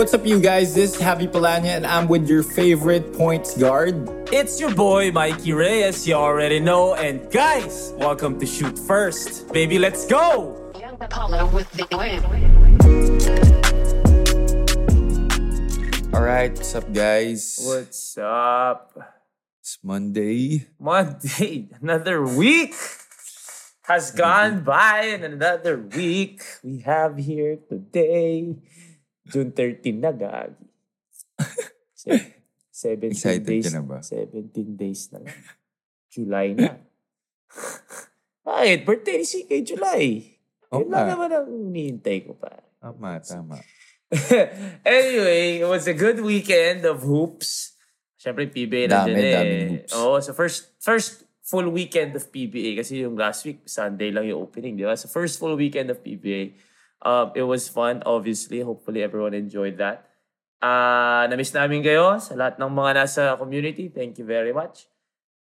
What's up, you guys? This is Javi Palanya, and I'm with your favorite points guard. It's your boy Mikey Reyes, you already know. And guys, welcome to Shoot First. Baby, let's go! Young Apollo with the win. All right, what's up, guys? What's up? It's Monday. Monday, another week has gone mm-hmm. by, and another week we have here today. June 13 na, gagi. Se- 17 Excited ka days, na ba? 17 days na lang. July na. Bakit? Birthday ni CK, July. Oo Yun lang naman ang hinihintay ko pa. Tama, tama. anyway, it was a good weekend of hoops. Siyempre, PBA na Dami, din eh. daming hoops. Oo, so first first full weekend of PBA kasi yung last week, Sunday lang yung opening, di ba? So first full weekend of PBA. Um, it was fun, obviously. Hopefully, everyone enjoyed that. Ah, na-miss namin kayo sa lahat ng mga nasa community. Thank you very much.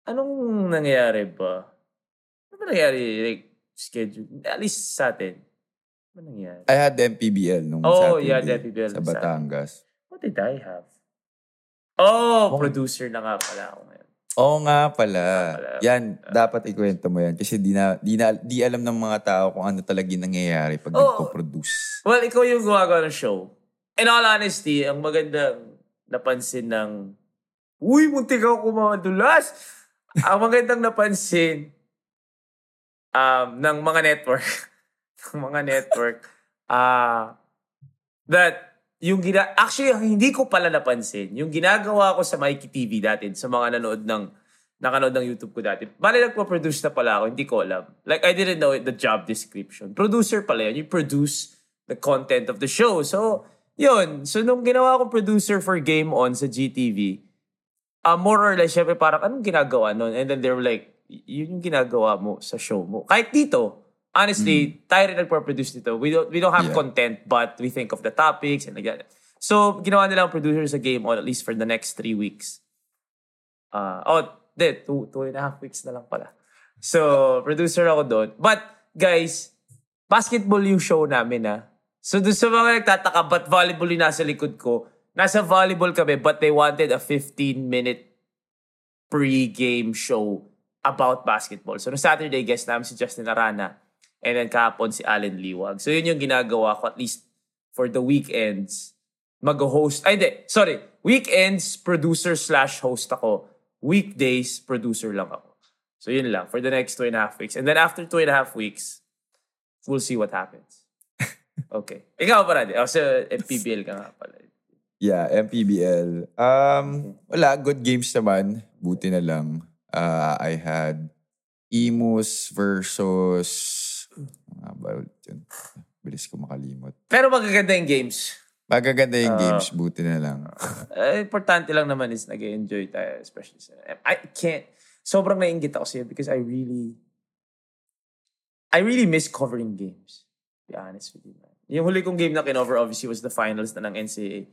Anong nangyayari ba? Ano ba nangyayari? Like, schedule? At least sa atin. Ano nangyayari? I had MPBL nung Oh, Saturday yeah, the MPBL sa Batangas. What did I have? Oh, producer na nga pala ako. Oo nga pala. pala. Yan, dapat ikwento mo yan. Kasi di, na, di, na, di alam ng mga tao kung ano talaga yung nangyayari pag Oo. nagpo-produce. Well, ikaw yung gumagawa ng show. In all honesty, ang magandang napansin ng Uy, muntik ako kumadulas! ang magandang napansin um, ng mga network, ng mga network, ah that yung gina actually hindi ko pala napansin yung ginagawa ko sa Mikey TV dati sa mga nanood ng nakanood ng YouTube ko dati. Bale nagpo-produce na pala ako, hindi ko alam. Like I didn't know it, the job description. Producer pala yun. You produce the content of the show. So, yun. So, nung ginawa akong producer for Game On sa GTV, uh, more or less, syempre parang, anong ginagawa nun? And then they were like, "Y- yun yung ginagawa mo sa show mo. Kahit dito, honestly, tayo rin nagpo-produce dito. We don't, we don't have Yeah. content, but we think of the topics and like that. So, ginawa nila ang producer sa Game On at least for the next three weeks. Uh, oh, di, two, two and a half weeks na lang pala. So, producer ako doon. But, guys, basketball yung show namin, ah. So, doon sa mga nagtataka, ba't volleyball yung nasa likod ko? Nasa volleyball kami, but they wanted a 15-minute pre-game show about basketball. So, no Saturday, guest namin si Justin Arana. And then kahapon si Allen Liwag. So, yun yung ginagawa ko at least for the weekends. Mag-host. Ay, hindi. Sorry. Weekends, producer slash host ako. Weekdays, producer lang ako. So, yun lang. For the next two and a half weeks. And then after two and a half weeks, we'll see what happens. Okay. Ikaw pa rin. Oh, so, FPBL ka nga pala. Yeah, MPBL. Um, wala, good games naman. Buti na lang. Uh, I had Emus versus... Ano ba ulit yun? Bilis ko makalimot. Pero magaganda yung games. Magaganda yung Ah. games, buti na lang. Eh, importante lang naman is nag-enjoy tayo, especially sa... I can't... Sobrang nainggit ako sa'yo because I really... I really miss covering games. To be honest with you, man. Yung huli kong game na kinover obviously was the finals na ng NCAA.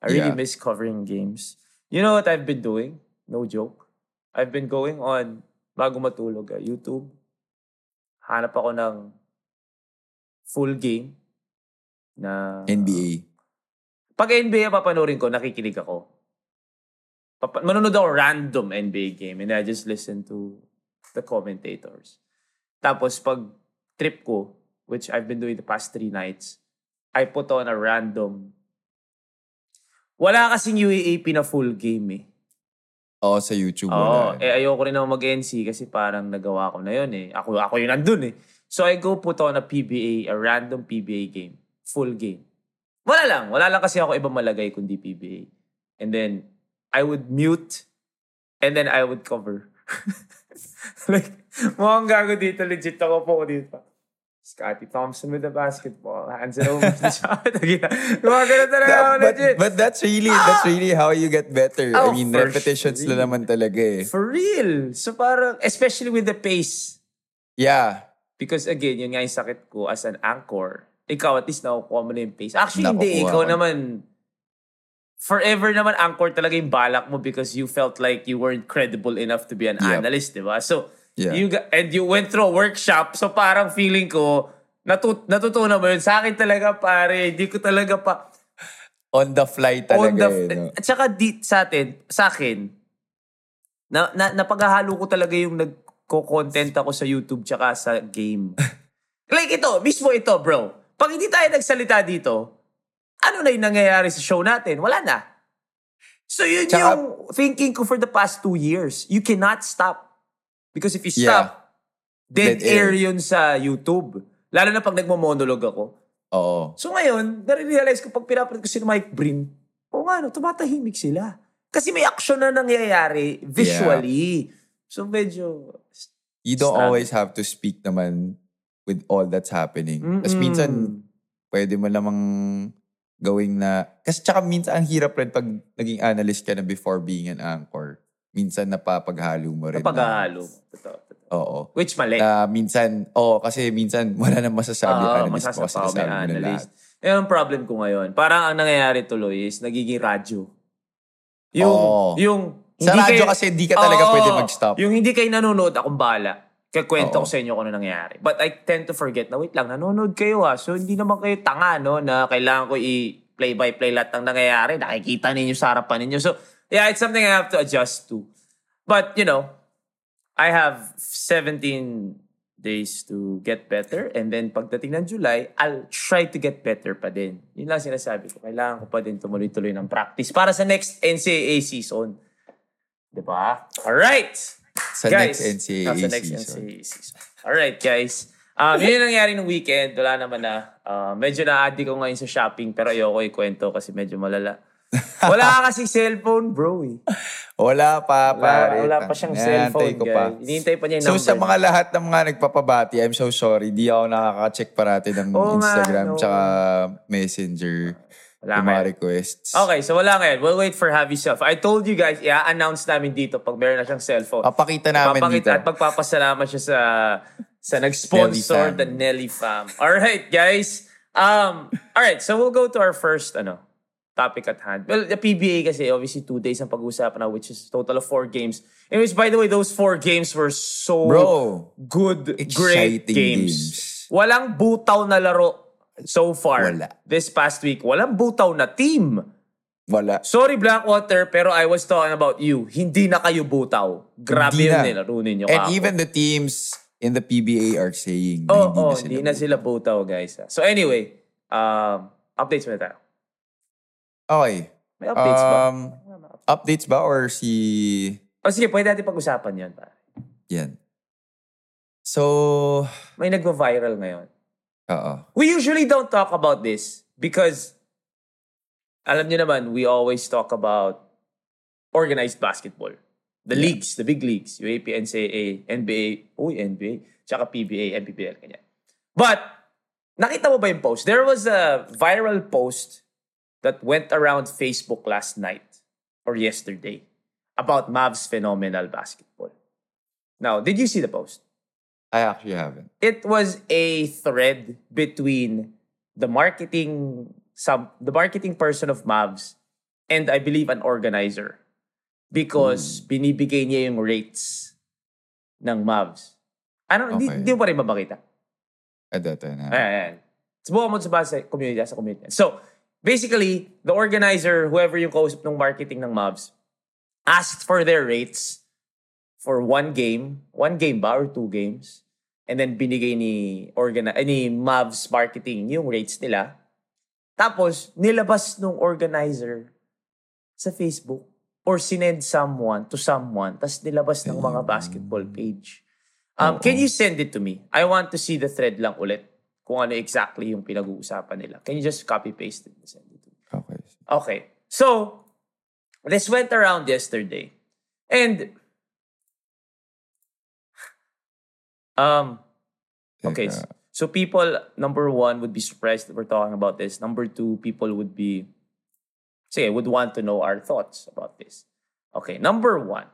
I really Yeah. miss covering games. You know what I've been doing? No joke. I've been going on, bago matulog, ah, YouTube. Hanap ako ng full game na... NBA. Pag NBA papanorin ko, nakikinig ako. Papa- manonood ako random NBA game and I just listen to the commentators. Tapos pag trip ko, which I've been doing the past three nights, I put on a random... Wala kasing UAAP na full game eh. Oo, sa YouTube Oo, wala. eh ayoko rin naman mag-NC kasi parang nagawa ko na yun eh. Ako, ako yung nandun eh. So I go put on a PBA, a random PBA game. Full game. Wala lang. Wala lang kasi ako ibang malagay kundi PBA. And then, I would mute and then I would cover. like, mukhang gago dito. Legit ako po dito. Scotty Thompson with the basketball. Hands it over to the shot. That- but, but that's really that's really how you get better. I Oh, mean, for repetitions sure. na naman talaga eh. For real. So parang, especially with the pace. Yeah. Because again, yun nga yung sakit ko as an anchor. Ikaw, at least nakukuha mo na yung pace. Actually, hindi. Ikaw ko. naman, forever naman anchor talaga yung balak mo because you felt like you weren't credible enough to be an Yep. analyst, di ba? So, Yeah. you and you went through a workshop, so parang feeling ko, natut natutunan mo yun. Sa akin talaga, pare, hindi ko talaga pa, On the fly talaga on the, eh, no? At saka di, sa atin, sa akin, na, na, napaghahalo ko talaga yung nagko-content ako sa YouTube tsaka sa game. like ito, mismo ito, bro. Pag hindi tayo nagsalita dito, ano na yung nangyayari sa show natin? Wala na. So yun Tsaka- yung thinking ko for the past two years. You cannot stop. Because if you Yeah. stop, dead, Dead air. air yun sa YouTube. Lalo na pag nagmo-monologue ako. Oo. So ngayon, nare-realize ko pag pinapalit ko si Mike Brin, o nga no, tumatahimik sila. Kasi may action na nangyayari visually. So medyo... You don't Struggle. always have to speak naman with all that's happening. Tapos Mm-mm. minsan, pwede mo lamang gawing na... Kasi tsaka minsan ang hirap rin pag naging analyst ka na before being an anchor. Minsan napapaghalo mo rin. na- Napaghahalo. Totoo, totoo. Oo. Which mali. Na minsan, oo, kasi minsan wala nang masasabi ang analyst mo nasabi mo na analyst. lahat. Yan ang problem ko ngayon. Parang ang nangyayari tuloy is nagiging radyo. Yung, Oo. yung, Sa radyo kasi hindi ka talaga Oo. pwede mag-stop. Yung hindi kayo nanonood, akong bahala. Kakwento ko sa inyo kung ano nangyayari. But I tend to forget na, wait lang, nanonood kayo ah. So hindi naman kayo tanga, no? Na kailangan ko i-play-by-play lahat ng nangyayari. Nakikita ninyo sa harapan ninyo. So, yeah, it's something I have to adjust to. But, you know, I have 17 days to get better. And then pagdating ng July, I'll try to get better pa din. Yun lang sinasabi ko. Kailangan ko pa din tumuloy-tuloy ng practice para sa next NCAA season. Diba? Alright! Sa guys, next NCAA ah, sa next season. NCAA season. Alright, guys. Um, yun yung nangyari ng weekend. Wala naman na. Uh, medyo na-addict ko ngayon sa shopping pero ayoko ikwento kasi medyo malala. Wala ka kasi cellphone, bro. Eh. Wala pa, Wala, pare. wala pa siyang Inaantay cellphone, ko guys. pa. Hinihintay pa niya yung So number. sa mga lahat ng mga nagpapabati, I'm so sorry. Di ako nakaka-check parati ng nga, Instagram no. tsaka Messenger. Wala yung mga requests. Okay, so wala ngayon. We'll wait for Javi Self. I told you guys, i-announce namin dito pag meron na siyang cellphone. Papakita namin Papakita dito. at magpapasalamat siya sa sa nag-sponsor, the Nelly fam. Alright, guys. Um, alright, so we'll go to our first ano topic at hand. Well, the PBA kasi, obviously, two days ang pag-uusapan na, which is total of four games. Which, by the way, those four games were so Bro, good, great games. games. Walang butaw na laro so far. Wala. This past week. Walang butaw na team. wala. Sorry, Blackwater, pero I was talking about you. Hindi na kayo butaw. Grabe Hindi yung na. nilaro ninyo. And kahapon. even the teams in the PBA are saying na Oo, hindi oh, na sila. hindi na sila butaw, guys. So anyway, um, updates muna tayo. Okay. May updates ba? Um, updates ba or si... O sige, pwede natin pag-usapan yun. pare. Yan. So, May nagva-viral ngayon. Oo. We usually don't talk about this because alam niyo naman, we always talk about organized basketball. The leagues, the big leagues. UAP, NCAA, NBA, uy, NBA, tsaka PBA, MPBL, kanya. But, nakita mo ba yung post? There was a viral post that went around Facebook last night or yesterday about Mavs phenomenal basketball. Now, did you see the post? I actually haven't. it was a thread between the marketing some the marketing person of Mavs and I believe an organizer because binibigay niya yung rates ng Mavs. Ano, di, Okay. di mo pa rin mabakita. Ito, ito na. Ayan, ayan. Subukan mo sa sa community, sa community. So, basically, the organizer, whoever yung kausap ng marketing ng Mavs, asked for their rates for one game, one game ba or two games, and then binigay ni organi- eh, ni Mavs marketing yung rates nila. Tapos, nilabas nung organizer sa Facebook or sinend someone to someone, tapos nilabas ng mga basketball page. Um, can you send it to me? I want to see the thread lang ulit kung ano exactly yung pinag-uusapan nila. Can you just copy-paste it and send it to me? Okay. Okay. So, this went around yesterday. And, um, okay. Teka. So people, number one, would be surprised that we're talking about this. Number two, people would be, say, would want to know our thoughts about this. Okay, number one.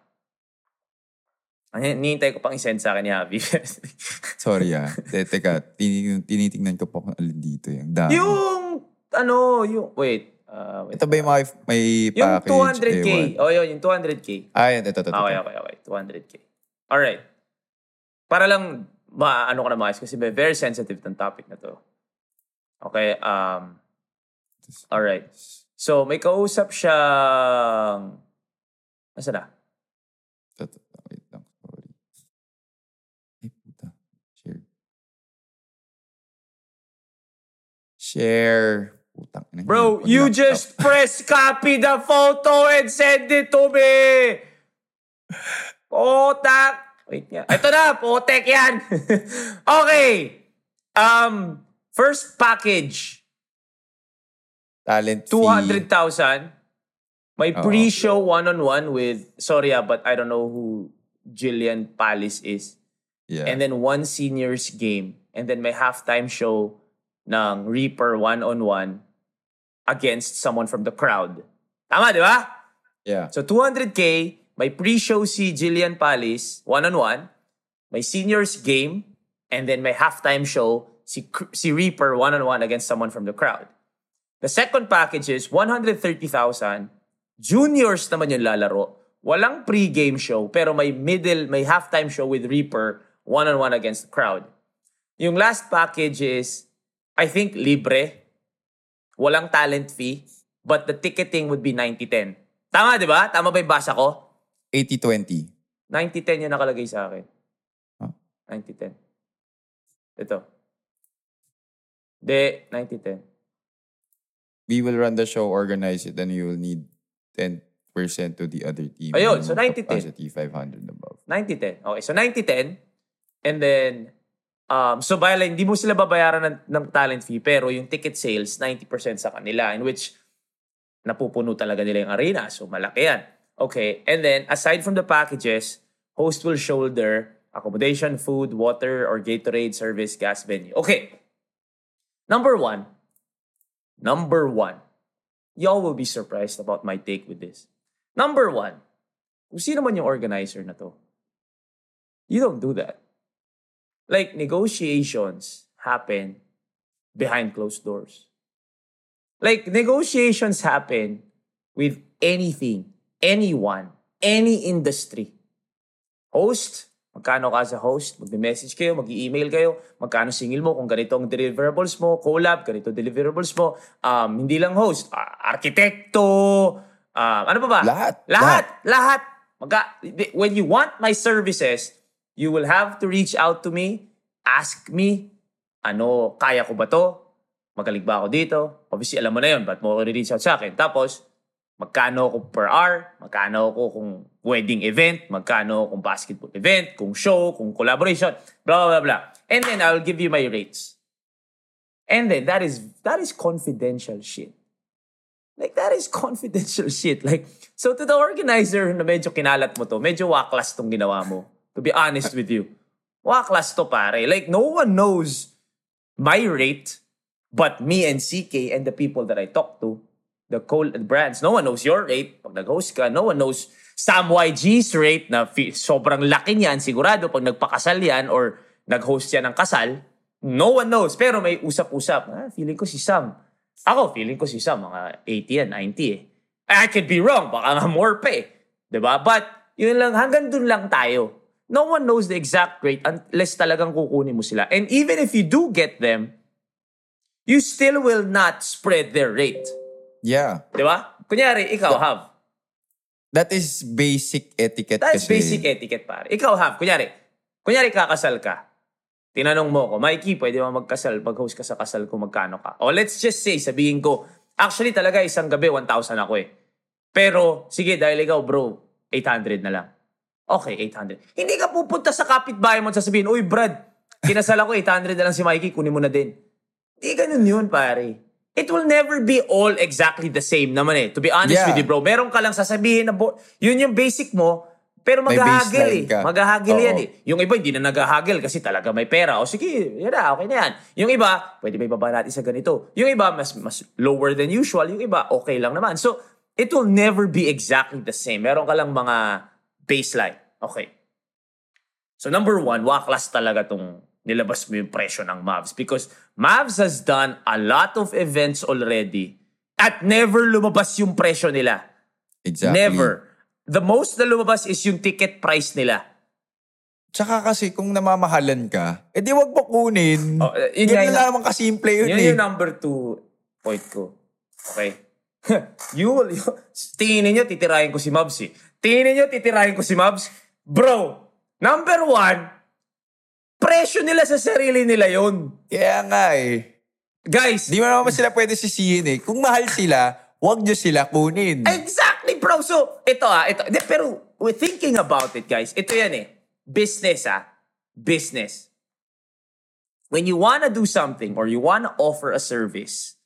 Ang hinihintay ko pang isend sa akin ni Javi. Sorry ah. Te, teka, tinitingnan, tinitingnan ko pa kung alin dito yung dami. yung, ano, yung, wait. Uh, wait. Ito ba yung may Yung package? 200k. Ewan. Oh, yun, yung 200k. Ah, yan. Ito, ito, ito. Okay, okay, okay. 200k. Alright. Para lang, ma ano ko na maayos kasi may very sensitive ng topic na to. Okay, um, alright. So, may kausap siyang... Nasaan na? Wait lang. Sorry. Ay, puta. Share. Share. Putang ina. Bro, you just press copy the photo and send it to me! Potak! Wait nga. Ito na, potek yan! okay. Um, first package, Talent fee. 200,000. May Oo. pre-show one-on-one with, sorry ah, but I don't know who Jillian Palace is. Yeah. And then one seniors game. And then may halftime show ng Reaper one-on-one against someone from the crowd. Tama, di ba? yeah. So 200k, may pre-show si Jillian Palace, one-on-one. May seniors game. And then may halftime show si, si Reaper one-on-one against someone from the crowd. The second package is 130,000. Juniors naman yung lalaro. Walang pre-game show, pero may middle, may halftime show with Reaper one-on-one against the crowd. Yung last package is, I think, libre. Walang talent fee. But the ticketing would be 90-10. Tama, di ba? Tama ba yung basa ko? 80-20. 90-10 yung nakalagay sa akin. Huh? 90-10. Ito. De, 90-10. We will run the show, organize it, and you will need 10% to the other team. Ayun, so Minimum 90-10. Capacity 500 above. 90-10. Okay, so 90-10. And then, um, so bala, hindi mo sila babayaran ng, ng talent fee, pero yung ticket sales, 90% sa kanila, in which napupuno talaga nila yung arena. So malaki yan. Okay, and then, aside from the packages, host will shoulder accommodation, food, water, or Gatorade service, gas venue. Okay. Number one. Number one. Y'all will be surprised about my take with this. Number one. Kung sino man yung organizer na to, you don't do that. Like, negotiations happen behind closed doors. Like, negotiations happen with anything, anyone, any industry. Host, magkano ka sa host, magme-message kayo, mag-email kayo, magkano singil mo, kung ganito ang deliverables mo, collab, ganito deliverables mo, um, hindi lang host, ah, arkitekto, ah, ano pa ba? Lahat. Lahat. Lahat. Magka, when you want my services, you will have to reach out to me, ask me, ano, kaya ko ba to? Magaling ba ako dito? Obviously, alam mo na yun, ba't mo ako reach out sa akin? Tapos, magkano ako per hour, magkano ako kung wedding event, magkano kung basketball event, kung show, kung collaboration, blah, blah, blah. And then, I'll give you my rates. And then, that is, that is confidential shit. Like, that is confidential shit. Like, so to the organizer na medyo kinalat mo to, medyo waklas tong ginawa mo. To be honest with you. Waklas to, pare. Like, no one knows my rate but me and CK and the people that I talk to. The cold brands. No one knows your rate. Pag nag-host ka, no one knows Sam YG's rate na sobrang laki niyan. Sigurado pag nagpakasal yan or nag-host yan ng kasal, no one knows. Pero may usap-usap. Ah, feeling ko si Sam. Ako, feeling ko si Sam, mga 80 yan, 90 eh. I could be wrong. Baka nga more pa eh. ba? But, yun lang, hanggang dun lang tayo. No one knows the exact rate unless talagang kukunin mo sila. And even if you do get them, you still will not spread their rate. Yeah. 'Di ba? Kunyari, ikaw have. That is basic etiquette That is kasi. basic etiquette, pare. Ikaw have. Kunyari, kunyari kakasal ka. Tinanong mo ko, Mikey, pwede ba magkasal? Pag-host ka sa kasal ko, magkano ka? O let's just say, sabihin ko, actually talaga isang gabi, 1,000 ako eh. Pero, sige, dahil ikaw, bro, 800 na lang. Okay, 800. Hindi ka pupunta sa kapitbahay mo at sasabihin, Uy, Brad, kinasal ako, 800 na lang si Mikey, kunin mo na din. Hindi ganun yun, pare. It will never be all exactly the same naman eh. To be honest Yeah. with you, bro. Meron ka lang sasabihin na, bo- yun yung basic mo, pero maghahagil eh. ka. Maghahagil yan eh. Yung iba hindi na naghahagil kasi talaga may pera. O sige, yan na, okay na yan. Yung iba, pwede ba ibaba natin sa ganito? Yung iba, mas, mas lower than usual. Yung iba, okay lang naman. So, it will never be exactly the same. Meron ka lang mga baseline. Okay. So, number one, waklas talaga tong nilabas mo yung presyo ng Mavs because Mavs has done a lot of events already at never lumabas yung presyo nila. Exactly. Never. The most na lumabas is yung ticket price nila. Tsaka kasi kung namamahalan ka, edi wag mo kunin. Oh, eh, yun Ganun yun. lang naman kasimple yun, Yun eh. yung number two point ko. Okay? you will, you, tingin niyo titirahin ko si Mavs eh. Tingin niyo titirahin ko si Mavs. Bro, number one, presyo nila sa sarili nila yon. Kaya nga eh. Guys, Di mo naman sila pwede sisihin eh. Kung mahal sila, wag nyo sila kunin. Exactly, bro. So, ito ah, ito. Hindi, pero we're thinking about it, guys. Ito yan eh. Business ah. Business. When you wanna do something or you wanna offer a service,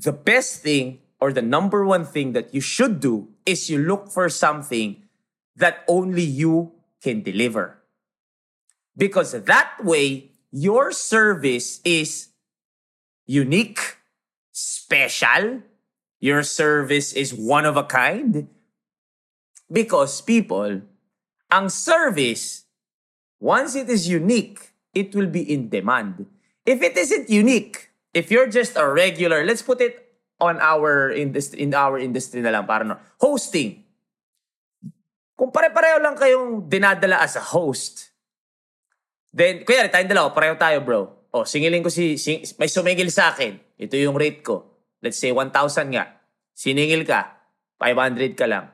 the best thing or the number one thing that you should do is you look for something that only you can deliver. Because that way, your service is unique, special, your service is one of a kind. Because people, ang service, once it is unique, it will be in demand. If it isn't unique, if you're just a regular, let's put it on our industry, in our industry na lang, para no, hosting. Kung pare-pareho lang kayong dinadala as a host, then, kuya, tayong dalawa, pareho tayo, bro. O, singilin ko si, sing, may sumingil sa akin. Ito yung rate ko. Let's say 1,000 nga. Siningil ka, 500 ka lang.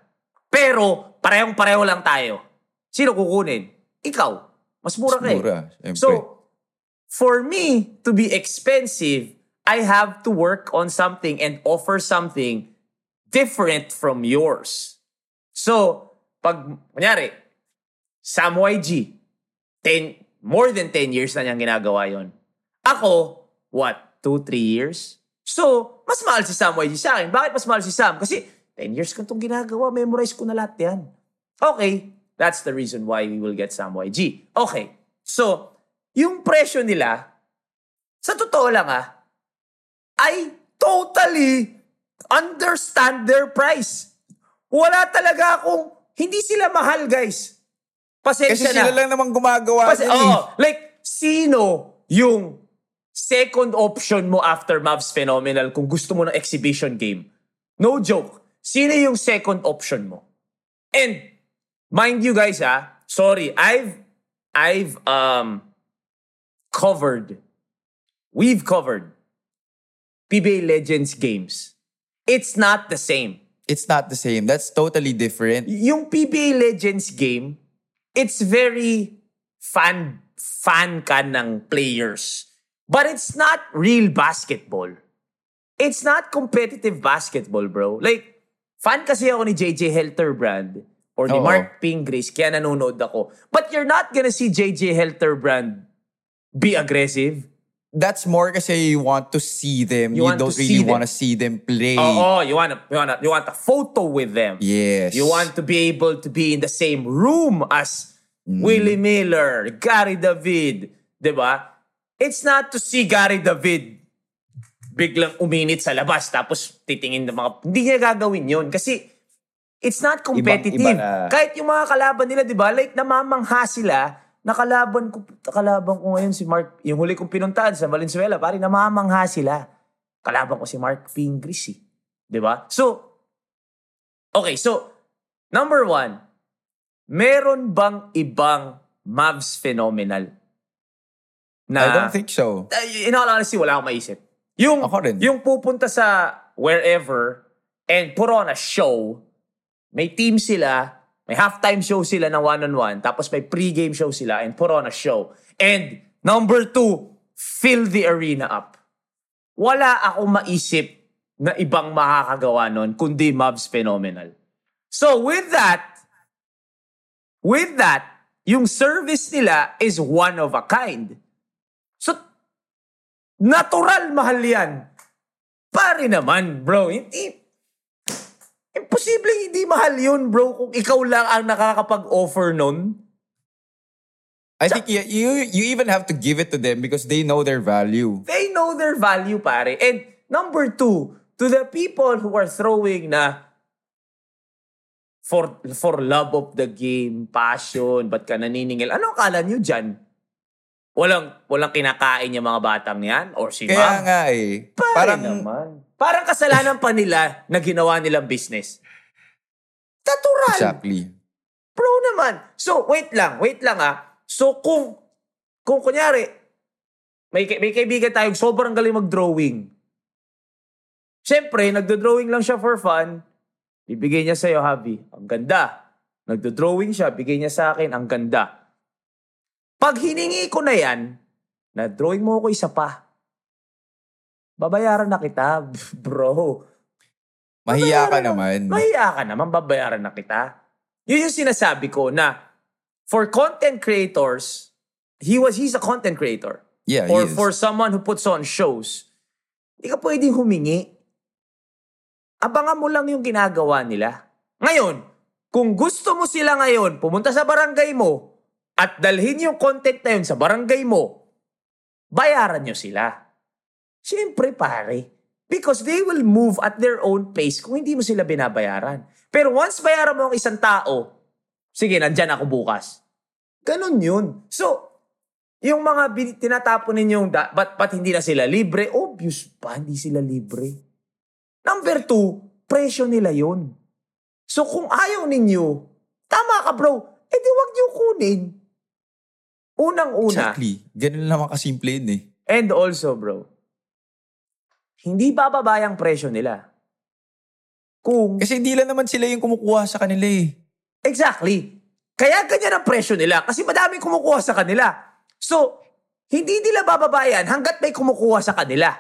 Pero, parehong-pareho lang tayo. Sino kukunin? Ikaw. Mas mura ka eh. Mura. So, for me to be expensive, I have to work on something and offer something different from yours. So, pag, kunyari, Sam YG, 10, more than 10 years na niyang ginagawa yon. Ako, what, 2, 3 years? So, mas mahal si Sam YG sa akin. Bakit mas mahal si Sam? Kasi 10 years ko itong ginagawa, memorize ko na lahat yan. Okay, that's the reason why we will get Sam YG. Okay, so, yung presyo nila, sa totoo lang ah, I totally understand their price. Wala talaga akong, hindi sila mahal guys. Kasi Pasensya sila na. lang naman gumagawa Kasi, nun eh. oh, like, sino yung second option mo after Mavs Phenomenal kung gusto mo ng exhibition game? No joke. Sino yung second option mo? And, mind you guys ah, sorry, I've, I've, um, covered, we've covered PBA Legends games. It's not the same. It's not the same. That's totally different. yung PBA Legends game, it's very fan fan ka ng players. But it's not real basketball. It's not competitive basketball, bro. Like, fan kasi ako ni JJ Helterbrand or ni Oo. Mark Pingris, kaya nanonood ako. But you're not gonna see JJ Helterbrand be aggressive. That's more kasi you want to see them. You You, want don't to really want to see them play. Oo, you want you want you want a photo with them. Yes. You want to be able to be in the same room as Mm. Willie Miller, Gary David, 'di ba? It's not to see Gary David biglang uminit sa labas tapos titingin ng mga hindi niya gagawin 'yon kasi it's not competitive. Ibang-iba na. Kahit yung mga kalaban nila, 'di ba? Like namamangha sila nakalaban ko kalaban ko ngayon si Mark yung huli kong pinuntahan sa Valenzuela pare namamangha sila kalaban ko si Mark Pingris eh. 'di ba so okay so number one meron bang ibang Mavs phenomenal na I don't think so. In all honesty, wala akong maisip. Yung, Ako rin. yung pupunta sa wherever and put on a show, may team sila, may halftime show sila ng one-on-one, tapos may pre-game show sila and put on a show. And number two, fill the arena up. Wala akong maisip na ibang makakagawa nun, kundi Mavs Phenomenal. So with that, with that, yung service nila is one of a kind. So, natural mahal yan. Pare naman, bro. Hindi, imposible hindi mahal yun, bro, kung ikaw lang ang nakakapag-offer nun. I think you, you you even have to give it to them because they know their value. They know their value, pare. And number two, to the people who are throwing na for for love of the game, passion, ba't ka naniningil? Ano akala nyo dyan? Walang, walang kinakain yung mga batang yan? Or si Kaya ma'am? nga eh. Pare Parang naman. Parang kasalanan pa nila na ginawa nilang business. Natural. exactly. Bro naman. So, wait lang. Wait lang ah. So, kung, kung kunyari, may, may kaibigan tayong sobrang galing mag-drawing. Siyempre, nagdo-drawing lang siya for fun. Bibigay niya sa'yo, Javi. Ang ganda. Nagdo-drawing siya, bigay niya sa akin, ang ganda. Pag hiningi ko na yan, na drawing mo ako isa pa. Babayaran na kita, bro. Mahiya ka naman. Mahiya ka naman, babayaran na kita. Yun yung sinasabi ko na for content creators, he was he's a content creator. Yeah, Or he is. for someone who puts on shows, hindi ka pwedeng humingi. Abangan mo lang yung ginagawa nila. Ngayon, kung gusto mo sila ngayon, pumunta sa barangay mo at dalhin yung content na yun sa barangay mo, bayaran nyo sila. Siyempre, pare. Because they will move at their own pace kung hindi mo sila binabayaran. Pero once bayaran mo ang isang tao, sige, nandyan ako bukas. Ganon yun. So, yung mga bin- tinatapon ninyong, da- ba't, ba't hindi na sila libre? Obvious pa, hindi sila libre. Number two, presyo nila yun. So kung ayaw ninyo, tama ka bro, eh di wag niyo kunin. Unang-una, Exactly. Ganun naman kasimple yun eh. and also bro, hindi bababa yung presyo nila. Kung, Kasi hindi lang naman sila yung kumukuha sa kanila eh. exactly, kaya ganyan ang presyo nila kasi madaming kumukuha sa kanila. So, hindi nila bababa yan hanggat may kumukuha sa kanila.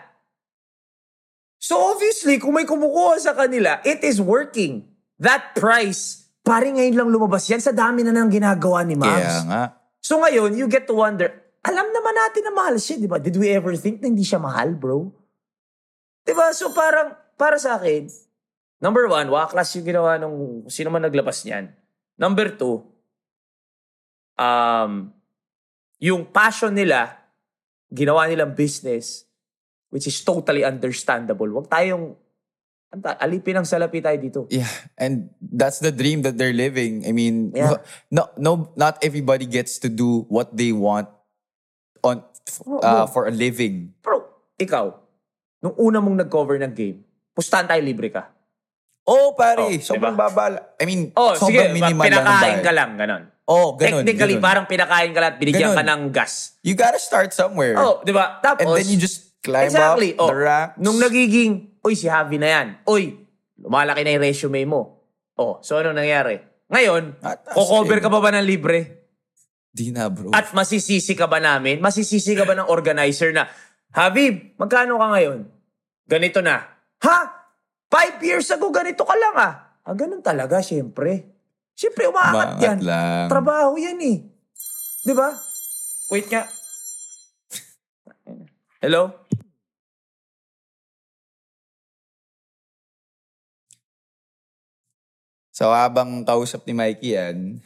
So obviously, kung may kumukuha sa kanila, it is working. That price, pare ngayon lang lumabas yan sa dami na nang ginagawa ni Mavs. Kaya nga. So ngayon, you get to wonder, alam naman natin na mahal siya, di ba? Did we ever think na hindi siya mahal, bro? Di ba? So parang, para sa akin, number one, waklas yung ginawa nung sino man naglabas niyan. Number two, um, yung passion nila, ginawa nilang business, which is totally understandable. Huwag tayong, alipin ang salapi tayo dito. Yeah, and that's the dream that they're living. I mean, Yeah. no, no, not everybody gets to do what they want on uh, for a living. Bro, ikaw, nung una mong nag-cover ng game, pustahan tayo libre ka. Oh, pare, Oh, sobrang diba? babala. I mean, Oh, sige, sobrang minimal lang. ng pinakain ka lang, ganon. Oh, ganun. Technically, ganun. parang pinakain ka lang at binigyan Ganun. ka ng gas. You gotta start somewhere. Oh, di ba? Tapos, and then you just climb exactly. up oh, the ranks. Nung nagiging, uy, si Javi na yan. Uy, lumalaki na yung resume mo. Oh, so ano nangyari? Ngayon, kukover ka pa ba ng libre? Di na, bro. At masisisi ka ba namin? Masisisi ka ba ng organizer na, Habib, magkano ka ngayon? Ganito na. Ha? Five years ago, ganito ka lang ah. Ah, ganun talaga, syempre. Syempre, umaangat Umaangat yan. lang. Trabaho yan eh. Di ba? Wait nga. Hello? So habang kausap ni Mikey yan,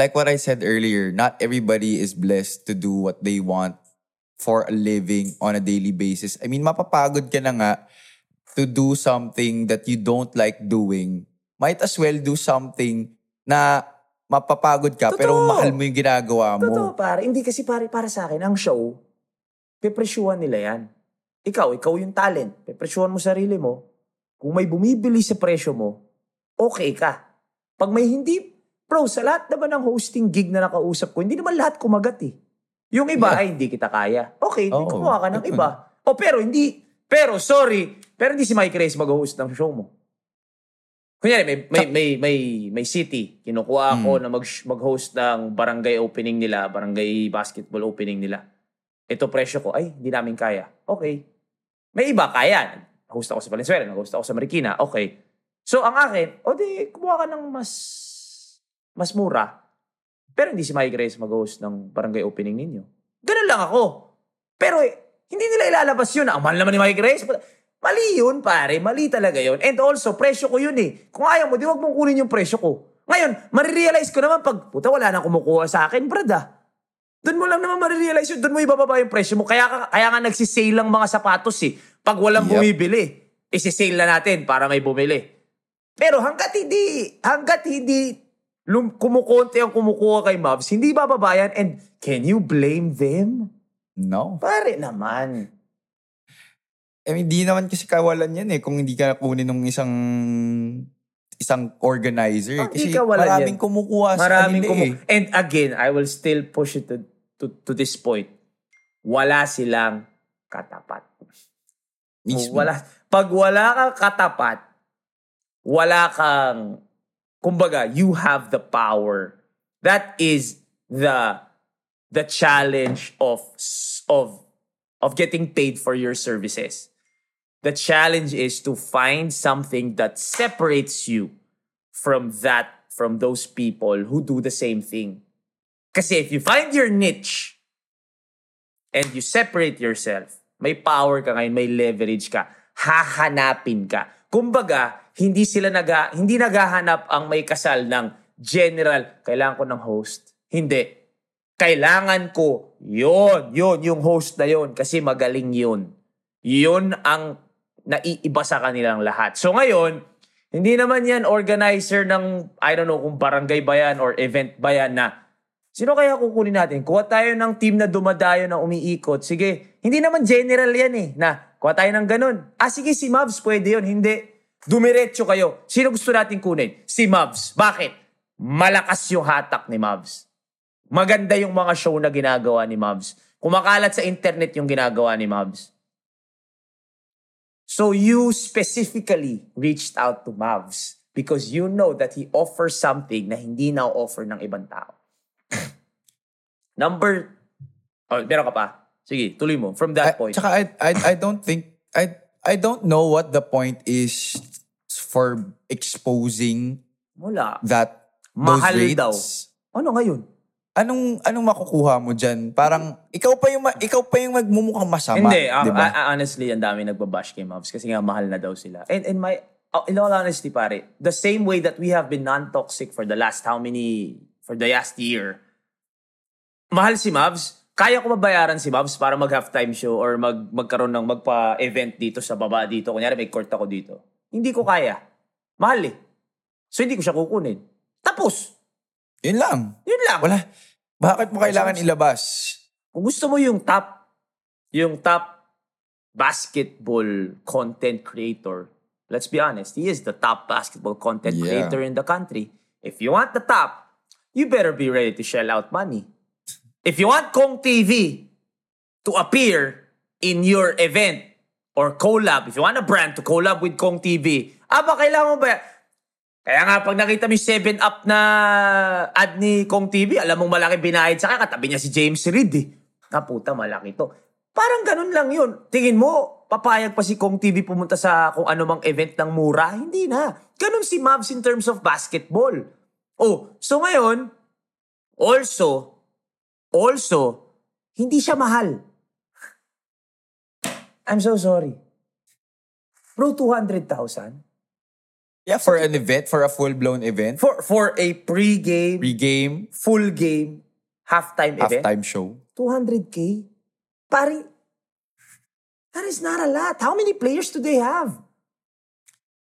like what I said earlier, not everybody is blessed to do what they want for a living on a daily basis. I mean, mapapagod ka na nga to do something that you don't like doing. Might as well do something na mapapagod ka pero Totoo. mahal mo yung ginagawa mo. Totoo, pare. Hindi kasi pare, para sa akin, ang show, pepresyuhan nila yan. Ikaw, ikaw yung talent. Pepresyuhan mo sarili mo. Kung may bumibili sa presyo mo, okay ka. Pag may hindi, bro, sa lahat naman ng hosting gig na nakausap ko, hindi naman lahat kumagat eh. Yung iba Yeah. ay hindi kita kaya. Okay, Oo, kumuha ka ng iba. O pero hindi, pero sorry, pero hindi si Mike Reyes mag-host ng show mo. Kunyari, may, may, may, may, may city. Kinukuha ako na mag, mag-host ng barangay opening nila, barangay basketball opening nila. Ito presyo ko, ay, hindi namin kaya. Okay. May iba, kaya. Host ako sa Valenzuela, nag-host ako sa Marikina. Okay. So, ang akin, o di, kumuha ka ng mas, mas mura. Pero hindi si Mike Reyes mag-host ng barangay opening ninyo. Ganun lang ako. Pero, eh, hindi nila ilalabas yun. Ang mahal naman ni Mike Reyes. Mali yun, pare. Mali talaga yun. And also, presyo ko yun eh. Kung ayaw mo, di wag mong kunin yung presyo ko. Ngayon, marirealize ko naman pag, puta, wala nang kumukuha sa akin, brad ah. Doon mo lang naman marirealize yun. Doon mo ibababa yung presyo mo. Kaya, ka- kaya nga nagsisale lang mga sapatos eh. Pag walang Yep. bumibili, isi-sale na natin para may bumili. Pero hanggat hindi, hanggat hindi lum, kumukonti ang kumukuha kay Mavs, hindi bababayan. And can you blame them? No. Pare naman. I mean, di naman kasi kawalan yan eh kung hindi ka kunin ng isang isang organizer. Oh, kasi maraming yan. kumukuha sa Maraming kanila kumu- eh. And again, I will still push it to, to, to this point. Wala silang katapat. Mismo. Wala, pag wala kang katapat, wala kang, kumbaga, you have the power. That is the the challenge of of of getting paid for your services. The challenge is to find something that separates you from that from those people who do the same thing. Kasi if you find your niche and you separate yourself, may power ka ngayon, may leverage ka, hahanapin ka. Kumbaga, hindi sila naga, hindi naghahanap ang may kasal ng general, kailangan ko ng host. Hindi. Kailangan ko yon yon yung host na yon kasi magaling yun. Yun ang naiiba sa kanilang lahat. So ngayon, hindi naman yan organizer ng, I don't know kung barangay ba yan or event ba yan na Sino kaya kukunin natin? Kuha tayo ng team na dumadayo na umiikot. Sige, hindi naman general yan eh. Na, kuha tayo ng ganun. Ah, sige, si Mavs pwede yun. Hindi. Dumiretso kayo. Sino gusto natin kunin? Si Mavs. Bakit? Malakas yung hatak ni Mavs. Maganda yung mga show na ginagawa ni Mavs. Kumakalat sa internet yung ginagawa ni Mavs. So you specifically reached out to Mavs because you know that he offers something na hindi na offer ng ibang tao. Number, oh, meron ka pa? Sige, tuloy mo. From that I, point. Tsaka I, I, I don't think, I, I don't know what the point is for exposing Wala. that Mahal those rates. daw. Ano ngayon? Anong anong makukuha mo diyan? Parang ikaw pa yung ma- ikaw pa yung magmumukhang masama, Hindi, ah, 'di ba? ah, honestly, ang dami nagbabash kay Mavs kasi nga mahal na daw sila. And, and my, oh, in all honesty, pare, the same way that we have been non-toxic for the last how many, for the last year, mahal si Mavs, kaya ko mabayaran si Mavs para mag-halftime show or mag magkaroon ng magpa-event dito sa baba dito. Kunyari may court ako dito. Hindi ko kaya. Mahal eh. So hindi ko siya kukunin. Tapos. Yun lang. Yun lang. Wala. Bakit mo kailangan ilabas? Kung gusto mo yung top, yung top basketball content creator, let's be honest, he is the top basketball content Yeah. creator in the country. If you want the top, you better be ready to shell out money. If you want Kong TV to appear in your event or collab, if you want a brand to collab with Kong TV, aba, kailangan mo ba? Kaya nga, pag nakita mo yung 7-up na ad ni Kong TV, alam mong malaki binayad sa katabi niya si James Reed eh. Ah, malaki to. Parang ganun lang yun. Tingin mo, papayag pa si Kong TV pumunta sa kung ano mang event ng mura? Hindi na. Ganun si Mavs in terms of basketball. Oh, so ngayon, also, also, hindi siya mahal. I'm so sorry. Bro, 200,000? Yeah, for an event, for a full-blown event, For for a pre-game, pre-game, full game, halftime event, halftime show. 200k? Pare, that is not a lot. How many players do they have?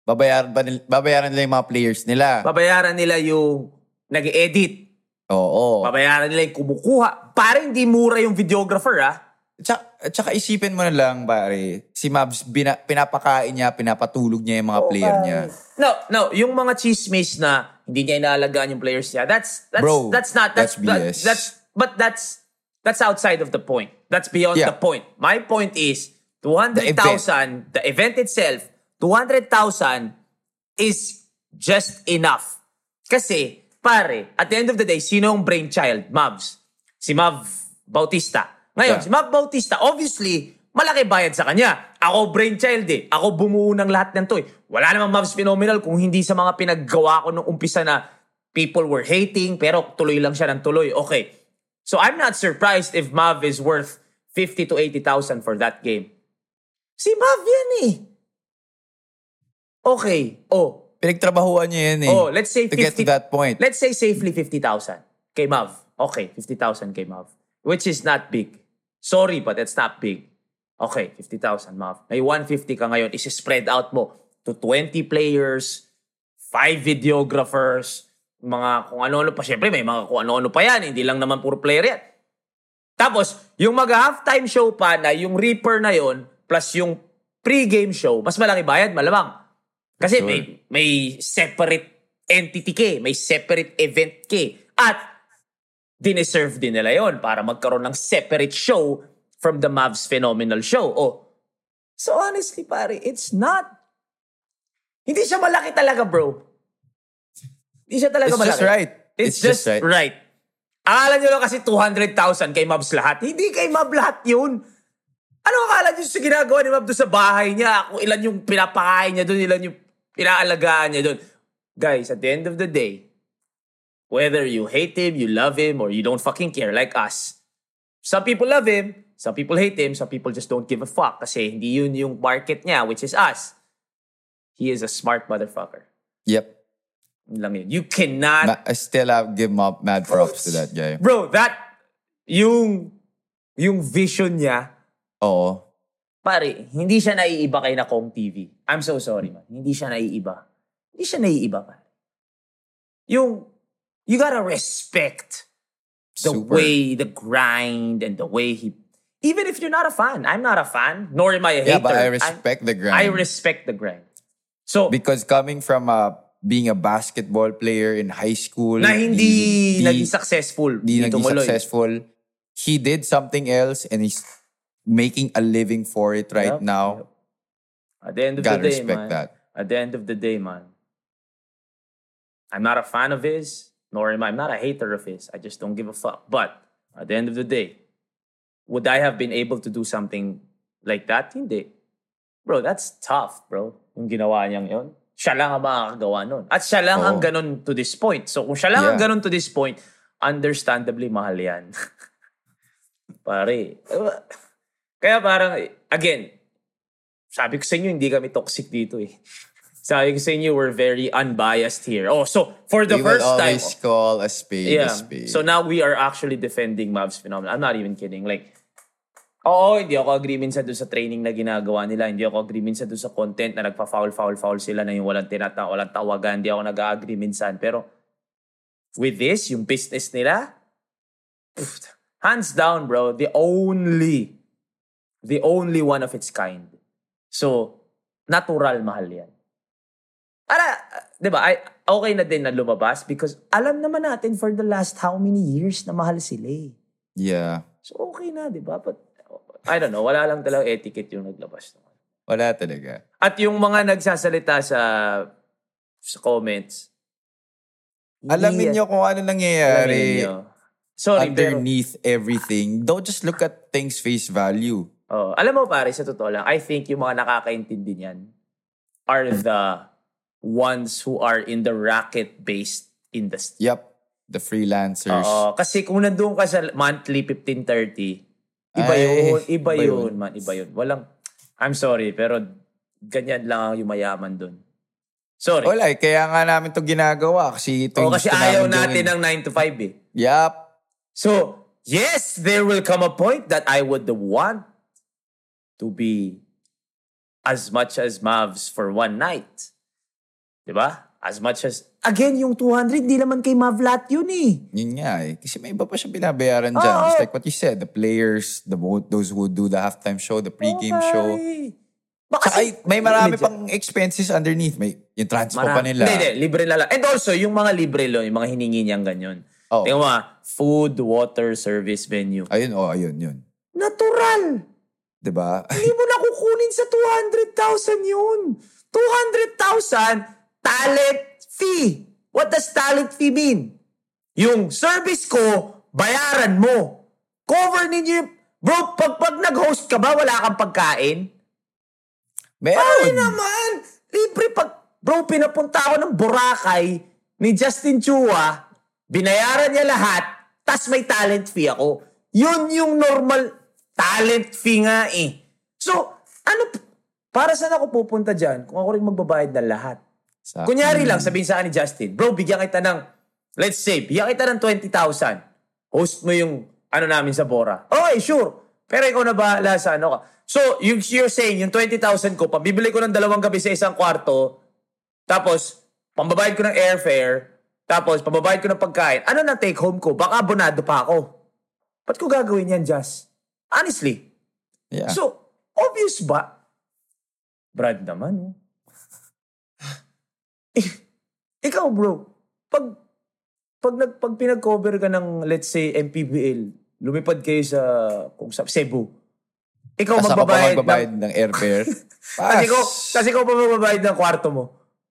Babayaran, ba nila, babayaran nila yung mga players nila. Babayaran nila yung nag-edit. Oo. Babayaran nila yung kumukuha. Pare, hindi mura yung videographer, ah. Tsaka, tsaka isipin mo na lang, pare, si Mavs, bina, pinapakain niya, pinapatulog niya yung mga player niya. No, no, yung mga chismis na hindi niya inaalagaan yung players niya, that's that's Bro, that's not that's that's that- BS. that's but that's that's outside of the point. That's beyond Yeah. the point. My point is 200,000 the event itself, 200,000 is just enough. Kasi pare, at the end of the day, sino yung brainchild? Mavs. Si Mav Bautista. Ngayon, Yeah. si Mav Bautista, obviously, malaki bayad sa kanya. Ako brainchild eh. Ako bumuo ng lahat ng to eh. Wala namang Mavs Phenomenal kung hindi sa mga pinaggawa ko nung umpisa na people were hating pero tuloy lang siya ng tuloy. Okay. So I'm not surprised if Mav is worth 50 to 80,000 for that game. Si Mav yan eh. Okay. Oh, Pinagtrabahuan niya yan eh. Oh, let's say To get to 50 that point. Let's say safely 50,000 kay Mav. Okay, 50,000 kay Mav. Which is not big. Sorry, but it's not big. Okay, 50,000 Mav. May 150 ka ngayon. Isi-spread out mo to 20 players, 5 videographers, mga kung ano-ano pa. Siyempre, may mga kung ano-ano pa yan. Hindi lang naman puro player yan. Tapos, yung mag-halftime show pa na yung Reaper na yon plus yung pre-game show, mas malaki bayad, malamang. Kasi Sure. may, may separate entity ka, eh. may separate event ka. eh. At dineserve din nila yon para magkaroon ng separate show from the Mavs Phenomenal Show. O, So honestly, pare, it's not. Hindi siya malaki talaga, bro. Hindi siya talaga It's malaki. just right. It's, just, right. Akala nyo lang kasi 200,000 kay Mavs lahat. Hindi kay Mav lahat yun. Ano akala nyo sa ginagawa ni doon sa bahay niya? Kung ilan yung pinapakain niya doon, ilan yung pinaalagaan niya doon. Guys, at the end of the day, whether you hate him, you love him, or you don't fucking care like us, some people love him, some people hate him, some people just don't give a fuck kasi hindi yun yung market niya, which is us. He is a smart motherfucker. Yep. Lang yun. You cannot Ma- I still have give ma- mad props to that guy. Bro, that, yung, yung vision niya, Oo. Pare, hindi siya naiiba kay na Kong TV. I'm so sorry, man. Hindi siya naiiba. Hindi siya naiiba, pare. Yung, you gotta respect the Super. way, the grind, and the way he, even if you're not a fan, I'm not a fan, nor am I a hater. Yeah, but I respect the grind. I respect the grind. So, Because coming from uh, being a basketball player in high school, na hindi di- naging successful, di hindi naging tumuloy. successful, he did something else and he's making a living for it right Yep, now. yep. At the end of Gotta the day, respect man. that. At the end of the day, man. I'm not a fan of his, nor am I. I'm not a hater of his. I just don't give a fuck. But at the end of the day, would I have been able to do something like that? Hindi. Bro, that's tough, bro. Yung ginawa niyang yun. Siya lang ang makakagawa nun. At siya lang ang Oo. ganun to this point. So kung siya lang ang Yeah. ganun to this point, understandably mahal yan. Pare. Kaya parang, again, sabi ko sa inyo, hindi kami toxic dito eh. Sabi ko sa inyo, we're very unbiased here. Oh, so for the we first will time, always call a spade a yeah. spade. So now we are actually defending Mavs phenomenon. I'm not even kidding. Like, oo, hindi ako agree minsan doon sa training na ginagawa nila. Hindi ako agree minsan doon sa content na nagpa-foul-foul-foul sila na yung walang tinata, walang tawagan. Hindi ako nag-agree minsan. Pero with this, yung business nila, pff, hands down, bro, the only, the only one of its kind. So, natural mahal yan. Para, uh, di ba, ay, okay na din na lumabas because alam naman natin for the last how many years na mahal sila eh. yeah. So, okay na, di ba? But, I don't know, wala lang talaga etiquette yung naglabas. Wala talaga. At yung mga nagsasalita sa sa comments, Alamin nyo kung ano nangyayari. Sorry, pero, underneath everything. Don't just look at things face value. Oh, alam mo pare, sa totoo lang, I think yung mga nakakaintindi niyan are the ones who are in the racket-based industry. Yep. The freelancers. Oo, kasi kung nandun ka sa monthly 1530, iba Ay, yun, iba, iba yun, man, iba yun. Walang, I'm sorry, pero ganyan lang ang yung mayaman dun. Sorry. Wala eh. Kaya nga namin to ginagawa. Kasi ito Oo, kasi ayaw natin ng 9 to 5 eh. Yup. So, yes, there will come a point that I would want to be as much as Mavs for one night. Diba? As much as... Again, yung 200, di naman kay Mav lahat yun eh. Yun nga eh. Kasi may iba pa siya binabayaran dyan. Oo. Just like what you said. The players, the those who do the halftime show, the pregame Oo, show. Baka Saka si- ay, may marami legit. pang expenses underneath. May yung transpo pa Marami. nila. Hindi, hindi. Libre na lang. And also, yung mga libre lo, yung mga hiningi niyang ganyan. Oh. Tingnan mo food, water, service, venue. Ayun, oh, ayun, yun. Natural! Diba? Hindi mo na kukunin sa 200,000 yun. 200,000 talent fee. What does talent fee mean? Yung service ko, bayaran mo. Cover ninyo yung... Bro, pag, pag nag-host ka ba, wala kang pagkain? Ay Meron. naman! Libre pag... Bro, pinapunta ako ng Boracay ni Justin Chua, binayaran niya lahat, tas may talent fee ako. Yun yung normal talent fee nga eh. So, ano, para saan ako pupunta dyan kung ako rin magbabayad ng lahat? Sa- Kunyari lang, sabihin sa akin ni Justin, bro, bigyan kita ng, let's say, bigyan kita ng 20,000. Host mo yung, ano namin sa Bora. Okay, sure. Pero ikaw na bahala sa ano ka. So, yung you're saying, yung 20,000 ko, pabibili ko ng dalawang gabi sa isang kwarto, tapos, pambabayad ko ng airfare, tapos, pambabayad ko ng pagkain, ano na take home ko? Baka abonado pa ako. Ba't ko gagawin yan, Just? Honestly. Yeah. So, obvious ba? Brad naman. Ik- Ikaw, bro, pag pag nag pag pinag-cover ka ng let's say MPBL, lumipad kayo sa kung sa Cebu. Ikaw pa magbabayad, magbabayad ng... ng airfare. Kasi Pass. ikaw, kasi ikaw pa magbabayad ng kwarto mo.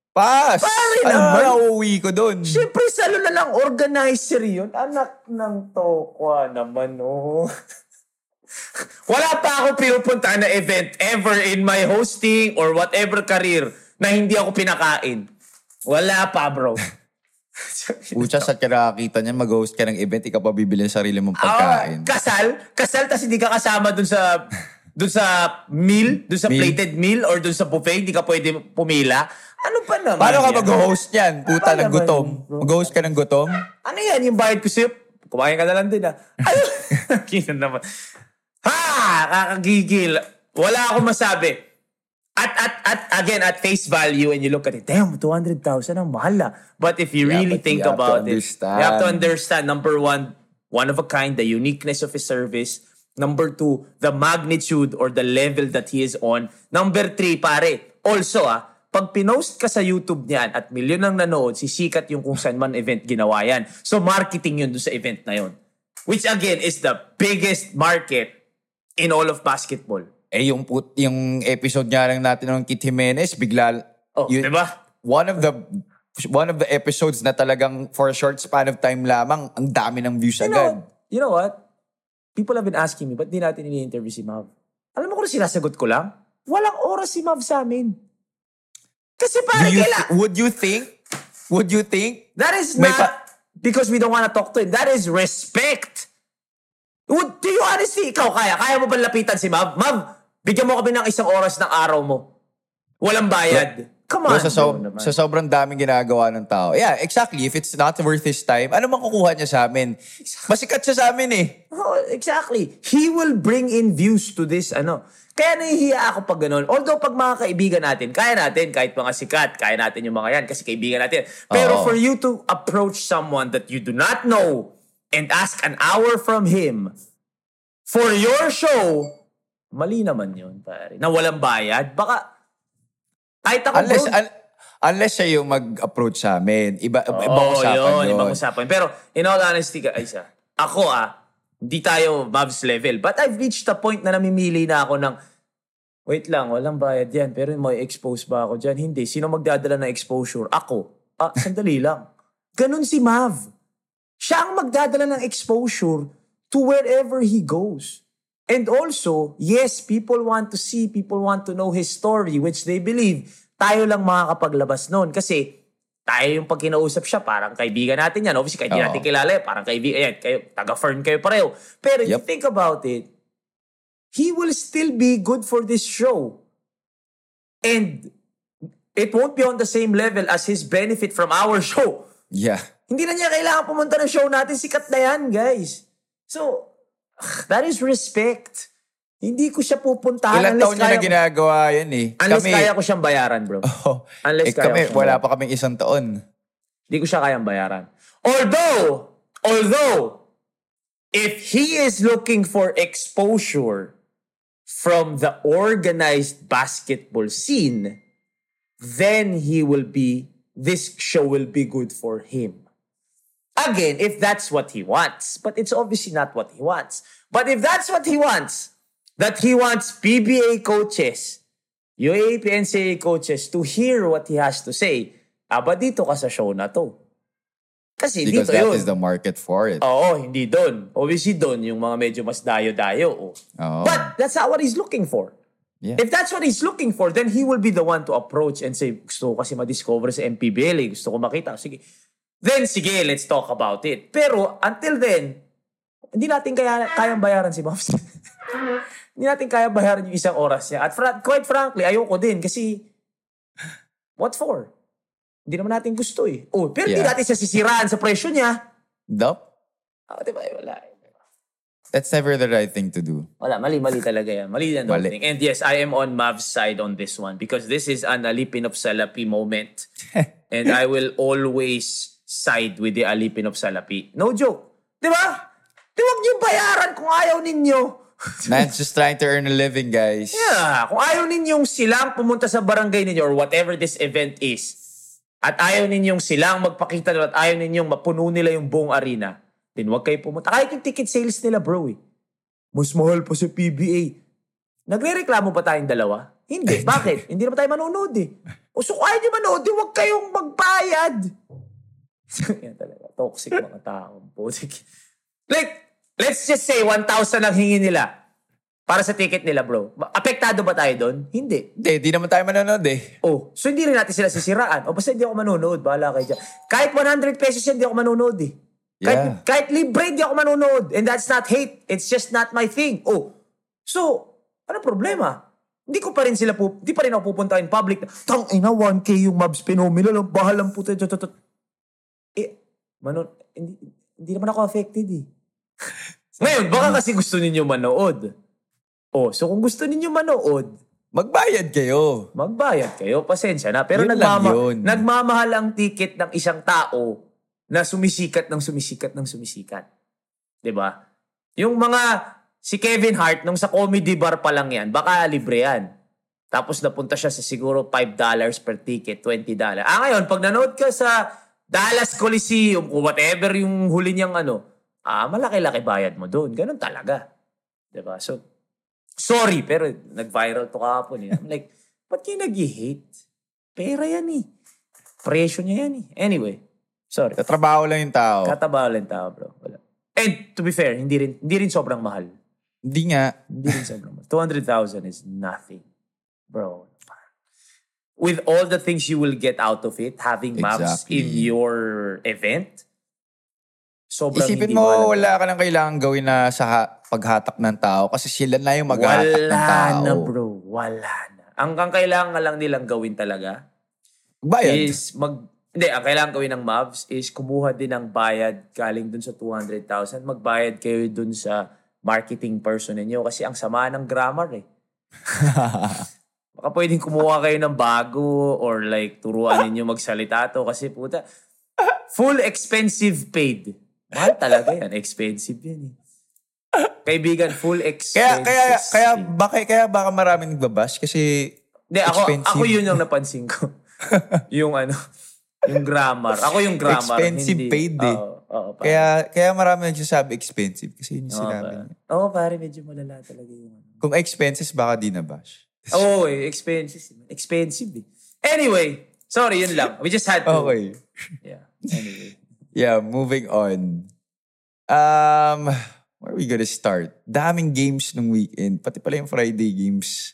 Pass. Pare Ano naman. na uuwi ko doon? Siyempre, salo na lang organizer yun. Anak ng tokwa naman, oh. Wala pa ako pinupunta na event ever in my hosting or whatever career na hindi ako pinakain. Wala pa, bro. Pucha, sa kinakakita niya, mag-host ka ng event, ikaw pa bibili ng sarili mong Ah, pagkain. kasal? Kasal, tas hindi ka kasama dun sa dun sa meal, dun sa Meal? plated meal or dun sa buffet, hindi ka pwede pumila. Ano pa naman Paano ka yan? mag-host niyan? Puta, Ano ng gutom. Mag-host ka ng gutom? Ano yan? Yung bayad ko sa'yo? Kumain ka na lang din, ah. Ano? Naman. Ha! Kakagigil. Wala akong masabi. At, at, at, again, at face value, and you look at it, damn, 200,000 ang mahal ah. But if you Yeah, really think you about it, you have to understand, number one, one of a kind, the uniqueness of his service. Number two, the magnitude or the level that he is on. Number three, pare, also ah, pag pinost ka sa YouTube niyan at milyon ang nanood, sisikat yung kung saan man event ginawa yan. So marketing yun doon sa event na yun. Which again is the biggest market in all of basketball. Eh, yung, put, yung episode nga lang natin ng Kit Jimenez, bigla... Oh, yun- di ba? One of the one of the episodes na talagang for a short span of time lamang, ang dami ng views You agad. know, you know what? People have been asking me, ba't di natin ini-interview si Mav? Alam mo kung sinasagot ko lang? Walang oras si Mav sa amin. Kasi Do pare, you, kaila, would you think? Would you think? that is not pa- because we don't want to talk to him. That is respect. Would, do you honestly, ikaw kaya? Kaya mo ba lapitan si Mav? Mav, bigyan mo kami ng isang oras ng araw mo. Walang bayad. Come on, Bro, sa, so, sa sobrang daming ginagawa ng tao. Yeah, exactly. If it's not worth his time, ano makukuha niya sa amin? Masikat siya sa amin eh. Oh, exactly. He will bring in views to this, ano. Kaya nahihiya ako pag ganun. Although pag mga kaibigan natin, kaya natin, kahit mga sikat, kaya natin yung mga yan kasi kaibigan natin. Pero Oo. for you to approach someone that you do not know and ask an hour from him for your show, mali naman yun, pare. Na walang bayad. Baka, kahit ako, Unless, bro, un- unless siya yung mag-approach sa amin. Iba, ibang Oo, usapan yun, yun. ibang usapan. Pero, in all honesty, Isa, ako ah, hindi tayo Mavs level. But I've reached a point na namimili na ako ng, wait lang, walang bayad yan, pero may expose ba ako dyan? Hindi. Sino magdadala ng exposure? Ako. Ah, sandali lang. Ganun si Mav. Siya ang magdadala ng exposure to wherever he goes. And also, yes, people want to see, people want to know his story, which they believe tayo lang makakapaglabas noon. Kasi tayo yung pag kinausap siya, parang kaibigan natin yan. Obviously, kahit di Oo. natin kilala, eh, parang kaibigan, ayan, kayo, taga-fern kayo pareho. Pero if you Yep. think about it, he will still be good for this show. And it won't be on the same level as his benefit from our show. Yeah. Hindi na niya kailangan pumunta ng show natin. Sikat na yan, guys. So, that is respect. Hindi ko siya pupuntahan Ilang unless taon niya na ginagawa yan eh. unless kami, kaya ko siyang bayaran, bro. Oh, Unless eh, kaya kami, wala pa kaming isang taon. Hindi ko siya kayang bayaran. Although, although, if he is looking for exposure from the organized basketball scene, then he will be, this show will be good for him. Again, if that's what he wants. But it's obviously not what he wants. But if that's what he wants, that he wants PBA coaches, UAAP NCAA coaches to hear what he has to say, aba dito ka sa show na to. Kasi Because dito that yun. is the market for it. Oo, hindi doon. Obviously doon, yung mga medyo mas dayo-dayo. Oh. Oo. But that's not what he's looking for. Yeah. If that's what he's looking for, then he will be the one to approach and say, gusto ko kasi ma-discover sa MPBL, eh. gusto ko makita. Sige. Then, sige, let's talk about it. Pero, until then, hindi natin kaya, kayang bayaran si Bobs. hindi natin kaya bayaran yung isang oras niya. At fra- quite frankly, ayoko din kasi, what for? Hindi naman natin gusto eh. Oh, pero hindi Yeah. natin siya sisiraan sa presyo niya. Nope. Ah, di ba? Wala. That's never the right thing to do. Wala, mali-mali talaga yan. Mali yan. Mali. Mali. And yes, I am on Mav's side on this one because this is an Alipin of Salapi moment. and I will always side with the Alipin of Salapi. No joke. Di ba? Di wag niyo bayaran kung ayaw ninyo. Man's just trying to earn a living, guys. Yeah, kung ayaw ninyong silang pumunta sa barangay ninyo or whatever this event is, at ayaw ninyong silang magpakita at ayaw ninyong mapuno nila yung buong arena, then wag kayo pumunta. Kahit yung ticket sales nila, bro eh. Mas mahal pa sa PBA. Nagre-reklamo pa tayong dalawa? Hindi. Bakit? Hindi naman tayo manonood eh. O so kung ayaw nyo manood, di huwag kayong magbayad. Yan talaga. Toxic mga tao. Putik. Like, let's just say 1,000 ang hingi nila para sa ticket nila, bro. Apektado ba tayo doon? Hindi. Hindi, di naman tayo manonood eh. Oh, so hindi rin natin sila sisiraan. O basta hindi ako manonood, bahala kayo dyan. Kahit 100 pesos yan, hindi ako manonood eh. Kahit, Yeah. kahit libre, hindi ako manonood. And that's not hate. It's just not my thing. Oh, so, ano problema? Hindi ko pa rin sila po, hindi pa rin ako pupunta in public. Tang ina, 1K yung Mavs phenomenal. Ang bahalang puto. Tut, tut, tut." Eh, manon, hindi, hindi naman ako affected eh. Ngayon, baka kasi gusto ninyo manood. Oh, so kung gusto ninyo manood, Magbayad kayo. magbayad kayo, pasensya na. Pero Yun lang nagmama- yun. nagmamahal ang ticket ng isang tao na sumisikat ng sumisikat ng sumisikat. 'Di ba? Yung mga si Kevin Hart nung sa comedy bar pa lang yan, baka libre yan. Tapos napunta siya sa siguro $5 per ticket, $20. Ah, ngayon, pag nanood ka sa Dallas Coliseum, o whatever yung huli niyang ano, ah, malaki-laki bayad mo doon. Ganun talaga. ba? So, sorry, pero nag-viral to kahapon eh. I'm like, ba't kayo nag-hate? Pera yan eh. Presyo niya yan eh. Anyway, sorry. Tatrabaho lang yung tao. Katabaho lang tao, bro. Wala. And to be fair, hindi rin, hindi rin sobrang mahal. Hindi nga. Hindi rin sobrang mahal. 200,000 is nothing. Bro. With all the things you will get out of it, having maps Exactly. in your event, sobrang Isipin hindi mo, wala ka nang kailangan gawin na sa ha- paghatak ng tao kasi sila na yung maghahatak ng Wala tao. na, bro. Wala na. Ang, ang kailangan lang nilang gawin talaga Bayad. is mag... Hindi, ang kailangan gawin ng Mavs is kumuha din ng bayad galing dun sa 200,000. Magbayad kayo dun sa marketing person ninyo kasi ang sama ng grammar eh. Baka pwedeng kumuha kayo ng bago or like turuan ninyo magsalita to kasi puta, full expensive paid. Mahal talaga yan. Expensive yan eh. Kaibigan, full kaya, expensive. kaya, kaya, baka, kaya baka marami nagbabash kasi Hindi, ako, expensive. ako yun yung napansin ko. yung ano, yung grammar. Ako yung grammar. Expensive hindi, paid eh. Oo, oo, pare. Kaya, kaya marami nagsasabi expensive kasi yun yung sinabi niya. Oo, pare, medyo malala talaga yung ano. Kung expenses, baka di na bash. Oo, eh, expensive. Expensive eh. Anyway, sorry, yun lang. We just had to. Okay. Yeah, anyway. Yeah, moving on. Um, where are we gonna start? Daming games nung weekend. Pati pala yung Friday games.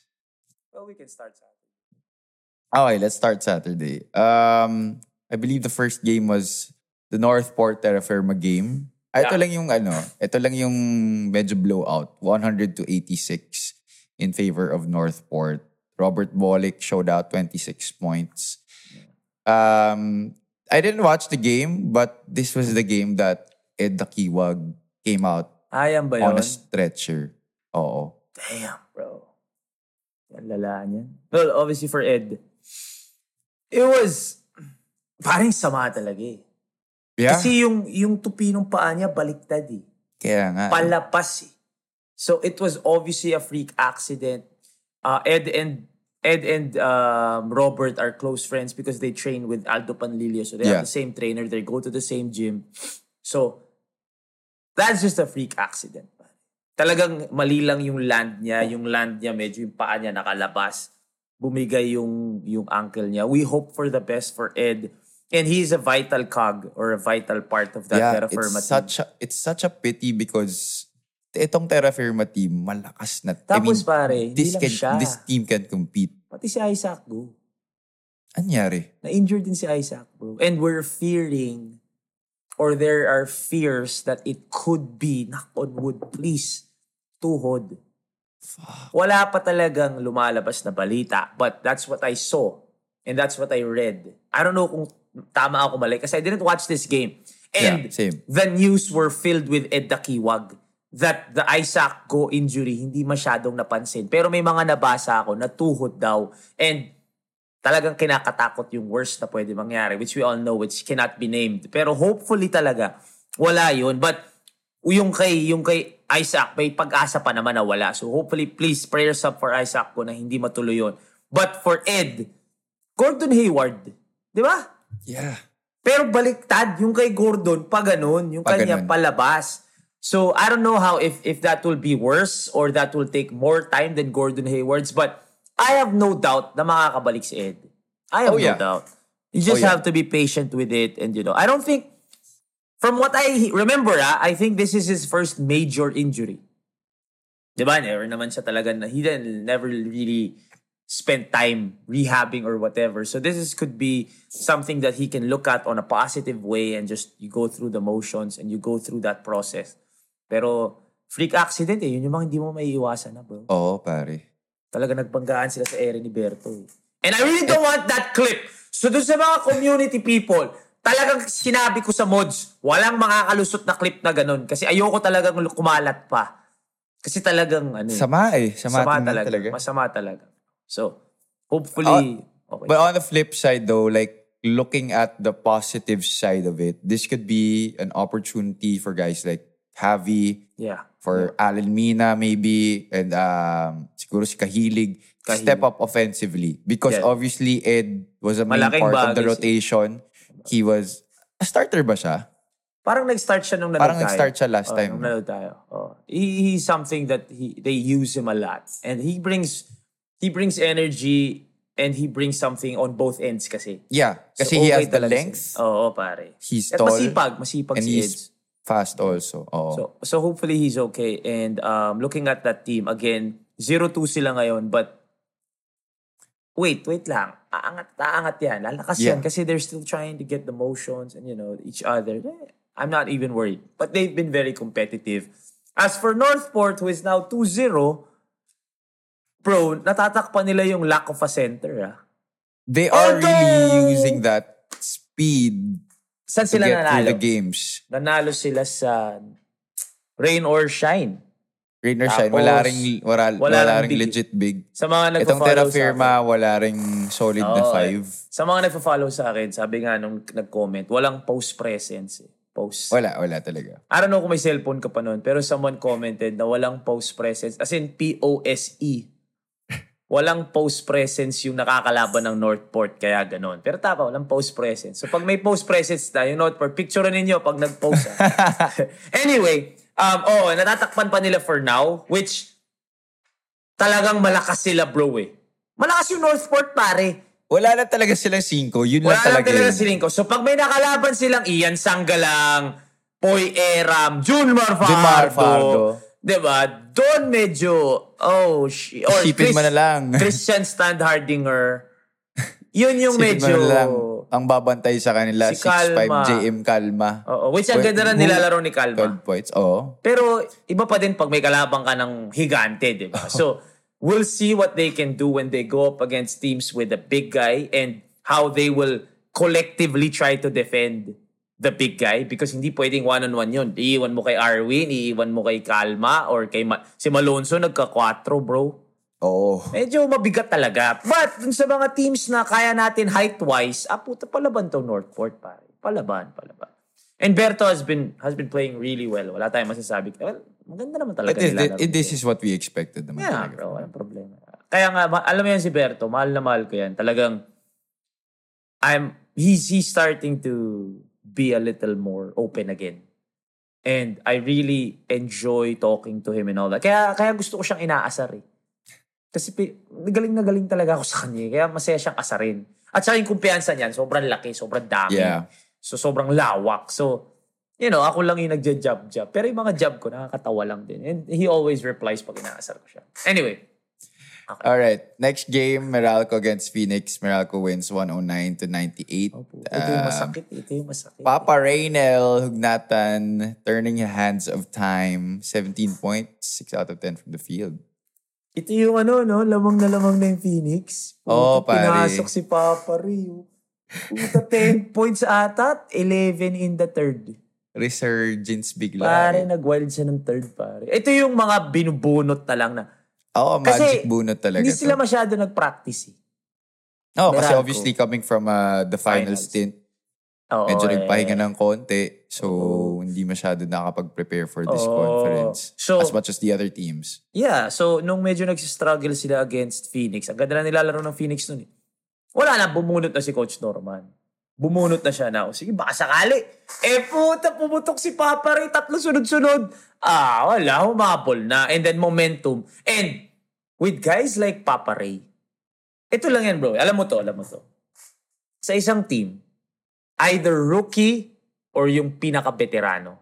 Well, we can start sa Okay, let's start Saturday. Um, I believe the first game was the Northport Terra Firma game. Ah, Ito Yeah. lang yung ano, ito lang yung medyo blowout. 100 to 86 in favor of Northport. Robert Bolick showed out 26 points. Um, I didn't watch the game, but this was the game that Ed Dakiwag came out Ayan ba on yun? a stretcher. Oo. Damn, bro. Yan lala niyan. Well, obviously for Ed, it was parang sama talaga eh. Yeah, Kasi yung, yung tupi ng paa niya baliktad eh. kaya nga. Palapas eh. So it was obviously a freak accident. Uh, Ed and Ed and um, Robert are close friends because they train with Aldo Panlilio. So they Yeah. have the same trainer. They go to the same gym. So that's just a freak accident. Talagang mali lang yung land niya. Yung land niya, medyo yung paa niya nakalabas. Bumigay yung, yung ankle niya. We hope for the best for Ed. And he's a vital cog or a vital part of that yeah, Terra Firma it's team. such a, it's such a pity because itong Terra Firma team malakas na. Tapos pare, hindi this lang can, siya. this team can compete. Pati si Isaac, bro. Anyari? Na-injured din si Isaac, bro. And we're fearing, or there are fears that it could be, knock on wood, please, tuhod. Wala pa talagang lumalabas na balita. But that's what I saw. And that's what I read. I don't know kung tama ako mali kasi I didn't watch this game. And Yeah, same. the news were filled with Ed Dakiwag that the Isaac Go injury hindi masyadong napansin. Pero may mga nabasa ako na tuhod daw. And talagang kinakatakot yung worst na pwede mangyari, which we all know, which cannot be named. Pero hopefully talaga, wala yun. But yung kay, yung kay Isaac, may pag-asa pa naman na wala. So hopefully, please, prayers up for Isaac ko na hindi matuloy yun. But for Ed, Gordon Hayward, di ba? Yeah. Pero baliktad, yung kay Gordon, pa ganun, yung Pa kanya ganun. palabas. So I don't know how if if that will be worse or that will take more time than Gordon Hayward's, but I have no doubt na makakabalik si Ed. I have Oh, yeah. no doubt. You just Oh, yeah. have to be patient with it, and you know, I don't think. From what I remember, ah, I think this is his first major injury. Diba? Never naman siya talaga na, he didn't, never really spent time rehabbing or whatever. So this is, could be something that he can look at on a positive way and just you go through the motions and you go through that process. Pero freak accident eh, yun yung mga hindi mo may iwasan na bro. Oo, pare. Talaga nagbanggaan sila sa ere ni Berto eh. And I really don't want that clip. So doon sa mga community people, talagang sinabi ko sa mods, walang makakalusot na clip na ganun. Kasi ayoko talagang kumalat pa. Kasi talagang ano eh, Sama eh. Sama, tingnan talaga. talaga. Masama talaga. So, hopefully, okay. But on the flip side though, like looking at the positive side of it, this could be an opportunity for guys like Javi, yeah. for Alan Mina maybe, and um, siguro si Kahilig, Kahilig. step up offensively. Because Yeah. obviously Ed was a main Malaking part of the bagay si- rotation. He was, a starter ba siya? Parang nag-start siya nung nanood Parang tayo. nag-start siya last Oh, time. Nung nanood tayo. Oh. He, he's something that he they use him a lot. And he brings he brings energy and he brings something on both ends kasi. Yeah, So, kasi he okay has the length. Oo, pare. he's At tall, masipag. Masipag and si he's Eds. Fast also. Oo. So, so hopefully he's okay. And um, looking at that team, again, 0-2 sila ngayon. But, wait, wait lang. Aangat, aangat yan. Lalakas Yeah. yan. Kasi they're still trying to get the motions and, you know, each other. Eh, I'm not even worried. But they've been very competitive. As for Northport, who is now 2-0, bro, natatakpan nila yung lack of a center, ah. they are Although- really using that speed Saan sila get nanalo? the games. Nanalo sila sa rain or shine. Rain or shine, wala ring, wala, wala wala, ring legit big. Sa mga Itong nagpa-follow Terra sa Firma, wala ring solid na Oo, five. eh. Sa mga nagpa-follow sa akin, sabi nga nung nag-comment, walang post presence eh. Post. Wala, wala talaga. I don't know kung may cellphone ka pa noon, pero someone commented na walang post presence. As in, P-O-S-E. Walang post presence yung nakakalaban ng Northport, kaya ganon. Pero tama, walang post presence. So pag may post presence na, yung Northport, picture ninyo pag nag-post. anyway, um, oh, natatakpan pa nila for now, which talagang malakas sila bro eh. Malakas yung Northport pare. Wala na talaga silang cinco. Yun Wala lang talaga talaga yun. si Rinko. So pag may nakalaban silang Ian Sanggalang, Poy Eram, Junmar Fardo, Junmar Fardo. diba? Doon medyo, oh, sh- or Isipin mo na lang. Christian Standhardinger. Yun yung Isipin medyo, mo na lang, ang babantay sa kanila, Si 6'5 Kalma. JM Kalma. Oo, which ang ganda na nilalaro ni Calma. 12 points, oo. Pero iba pa din pag may kalabang ka ng higante, di ba? So, we'll see what they can do when they go up against teams with a big guy and how they will collectively try to defend the big guy because hindi pwedeng one-on-one yun. Iiwan mo kay Arwin, iiwan mo kay Kalma, or kay Ma- si Malonzo nagka-4, bro. Oo. Medyo mabigat talaga. But dun sa mga teams na kaya natin height-wise, ah puta, palaban to Northport, pare. Palaban, palaban. And Berto has been has been playing really well. Wala tayong masasabi. Well, maganda naman talaga But this, nilalaro this, this is what we expected naman Yeah, talaga. bro, walang problema. Kaya nga, alam mo yan si Berto, mahal na mahal ko yan. Talagang, I'm, he's, he's starting to be a little more open again. And I really enjoy talking to him and all that. Kaya, kaya gusto ko siyang inaasar eh. Kasi galing na galing talaga ako sa kanya. eh. Kaya masaya siyang asarin. At saka yung kumpiyansa niyan, sobrang laki, sobrang dami. Yeah. So, sobrang lawak. So, you know, ako lang yung nagja-job-job. Pero yung mga job ko, nakakatawa lang din. And he always replies pag inaasar ko siya. Anyway, All right. Next game, Meralco against Phoenix. Meralco wins 109 to 98. Opo. Ito yung masakit. Ito yung masakit. Papa Reynel, Hugnatan, turning hands of time. 17 points, 6 out of 10 from the field. Ito yung ano, no? Lamang na lamang na yung Phoenix. Oo, Puta, pare. Pinasok si Papa Rio. Puta, 10 points ata. 11 in the third. Resurgence bigla. Pare, eh. nag-wild siya ng third, pare. Ito yung mga binubunot na lang na. Oo, Kasi, magic bunot talaga. hindi to. sila masyado nag-practice eh. Oo, kasi Meralco. obviously coming from uh, the final Finals. stint, Oo, medyo eh. nagpahinga ng konti. So, hindi masyado nakakapag-prepare for this Oo. conference. So- as much as the other teams. Yeah, so nung medyo nagsistruggle sila against Phoenix, ang ganda na nilalaro ng Phoenix nun eh. Wala na, bumunot na si Coach Norman. bumunot na siya na, "O, sige, baka sakali. Eh, puta, pumutok si Papa Ray, tatlo sunod-sunod. Ah, wala, humapol na. And then momentum. And with guys like Papa Ray, ito lang yan, bro. Alam mo to, alam mo to. Sa isang team, either rookie or yung pinaka-veterano,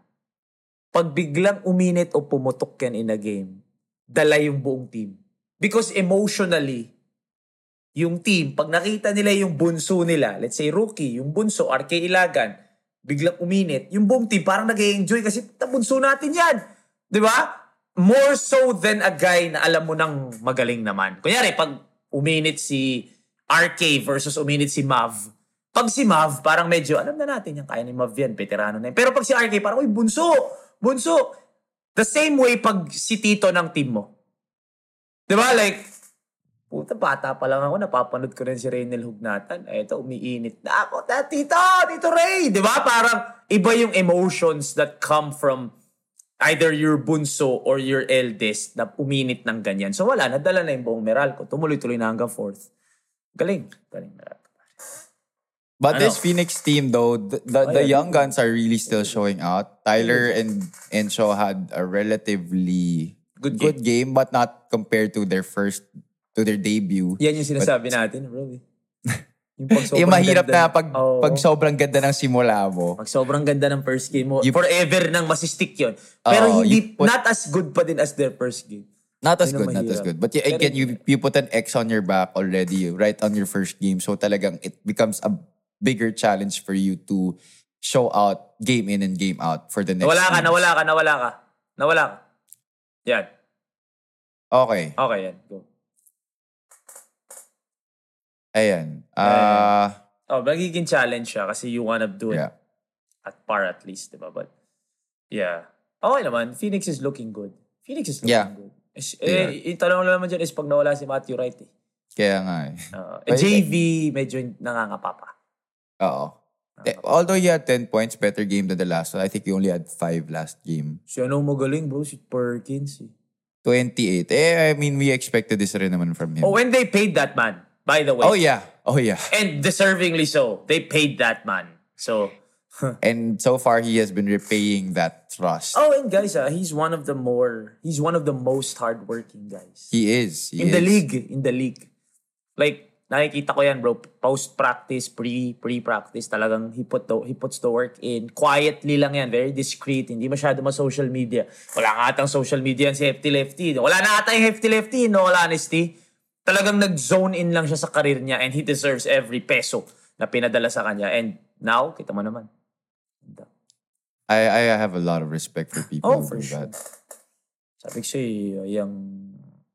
pag biglang uminit o pumutok yan in a game, dala yung buong team. Because emotionally, yung team, pag nakita nila yung bunso nila, let's say rookie, yung bunso, RK Ilagan, biglang uminit, yung buong team parang nag enjoy kasi "Ta, bunso natin yan. Di ba? More so than a guy na alam mo nang magaling naman. Kunyari, pag uminit si RK versus uminit si Mav, pag si Mav, parang medyo, alam na natin yan, kaya ni Mav yan, veterano na yan. Pero pag si RK, parang, uy, bunso, bunso. The same way pag si Tito ng team mo. Di ba? Like, puta, bata pa lang ako, napapanood ko rin si Reynel Hugnatan. Eh, ito, umiinit na ako. Tito, Tito Ray! Di ba? Parang iba yung emotions that come from either your bunso or your eldest na uminit ng ganyan. So wala, nadala na yung buong Meralco. Tumuloy-tuloy na hanggang fourth. Galing. Galing Meralco. But Ano? this Phoenix team though, the, the, the Ay, young guns are really still showing out. Tyler and Encho had a relatively Good good game, but not compared to their first to their debut. Yan yung sinasabi natin, bro. eh. Yung, pag sobrang Yung mahirap ganda- na pag, Oo. pag sobrang ganda ng simula mo. Pag sobrang ganda ng first game mo, You- forever nang masistik yun. Pero Oo, hindi, put- not as good pa din as their first game. Not as Yun good, not as good. But you, Pero again, you, you put an X on your back already, right on your first game. So talagang it becomes a bigger challenge for you to show out game in and game out for the next Nawala ka, games. nawala ka, nawala ka. Nawala ka. Yan. Okay. Okay, yan. Go. Ayan. Ah, Oh, magiging challenge siya kasi you wanna do it yeah. at par at least, di ba? But, yeah. Okay naman. Phoenix is looking good. Phoenix is looking Yeah. good. Is, Yeah. eh, yung tanong lang naman dyan is pag nawala si Matthew Wright eh. Kaya nga eh. Uh, But- JV, medyo nangangapa pa. Oo. Eh, Although he had 10 points, better game than the last one. I think he only had 5 last game. Si ano magaling bro? Si Perkins eh. 28. Eh, I mean, we expected this rin naman from him. Oh, when they paid that man, by the way. Oh, yeah. Oh, yeah. And deservingly so. They paid that man. So, And so far, he has been repaying that trust. oh, and guys, ah, he's one of the more, he's one of the most hardworking guys. He is. He in the is. league, in the league. Like, nakikita ko yan, bro. Post-practice, pre, pre-practice, talagang he, put the, he puts the work in. Quietly lang yan, very discreet. Hindi masyado ma-social media. Wala nga atang social media yan si Hefty Lefty. Wala na ata yung Hefty Lefty, no all honesty. Talagang nag-zone in lang siya sa karir niya and he deserves every peso na pinadala sa kanya. And now, kita mo naman. I, I have a lot of respect for people Oh, who for do sure. that. Sabi ko sa'yo, eh, yung,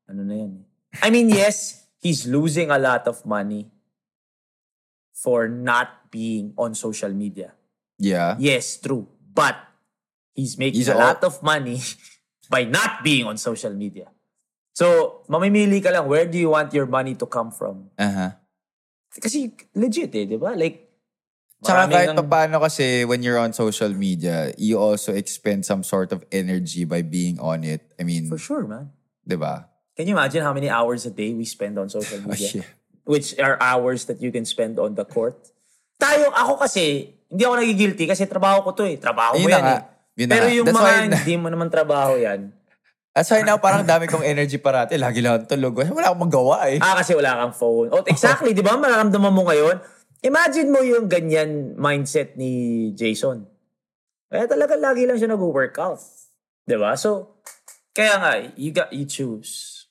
ano na yan. eh. I mean, yes, he's losing a lot of money for not being on social media. Yeah. Yes, true. But he's making He's a all- lot of money by not being on social media. So, mamimili ka lang, where do you want your money to come from? Uh-huh. Kasi legit eh, di ba? Like, Tsaka kahit ang- paano kasi when you're on social media, you also expend some sort of energy by being on it. I mean, For sure, man. di ba? Can you imagine how many hours a day we spend on social Oh, media? yeah. Which are hours that you can spend on the court. Tayo, ako kasi, hindi ako nagigilty kasi trabaho ko to eh. Trabaho mo Yun na yan nga. eh. Yun na Pero yung mga na- hindi mo naman trabaho yan. That's why now parang dami kong energy parati. Lagi lang tulog. Wala akong magawa eh. Ah, kasi wala kang phone. Oh, exactly, di ba? Mararamdaman mo ngayon. Imagine mo yung ganyan mindset ni Jason. Kaya talaga lagi lang siya nag-workout. Di ba? So, kaya nga, you got, you choose.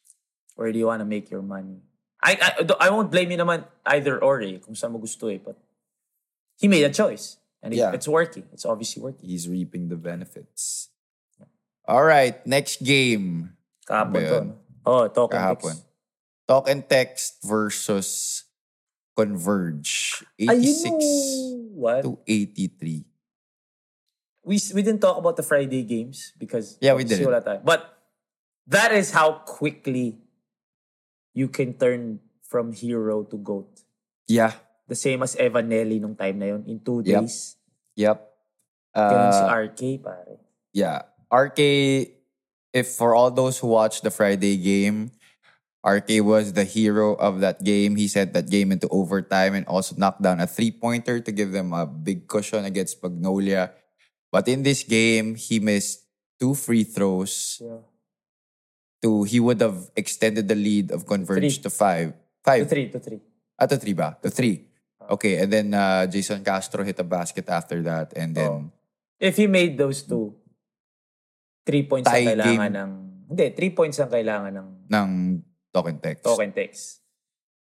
Where do you want to make your money? I, I, I won't blame you naman either or eh, kung saan mo gusto eh. But he made a choice. And it- Yeah. it's working. It's obviously working. He's reaping the benefits. All right, next game. Kahapon to. Oh, talk and Kahapon. text. Talk and text versus Converge. Ay, you 86 know what? to 83. we we didn't talk about the Friday games because Yeah, we didn't. wala tayo. But that is how quickly you can turn from hero to goat. Yeah. The same as Evanelli nung time na yun. In two Yep. days. Yep. Ganun si Uh, RK, pare. yeah. RK, if for all those who watched the Friday game, RK was the hero of that game. He sent that game into overtime and also knocked down a three-pointer to give them a big cushion against Magnolia. But in this game, he missed two free throws. Yeah. To he would have extended the lead of Converge Three. to five. To Five. three, to three. Ah, to three ba? To three. Okay, and then uh, Jason Castro hit a basket after that, and then Oh. If he made those two, three points Tie ang kailangan game. ng... Hindi, three points ang kailangan ng ng token text. token takes.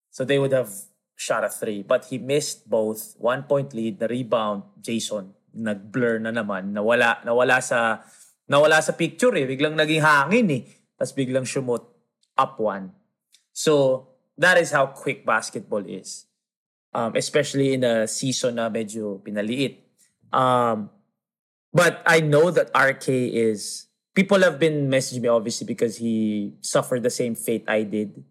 So they would have shot a three. But he missed both. One point lead, the rebound, Jason, nag-blur na naman. Nawala, nawala sa nawala sa picture eh. Biglang naging hangin eh. Tapos biglang shumot up one. So that is how quick basketball is. Um, especially in a season na medyo pinaliit. Um, but I know that RK is people have been messaging me obviously because he suffered the same fate I did.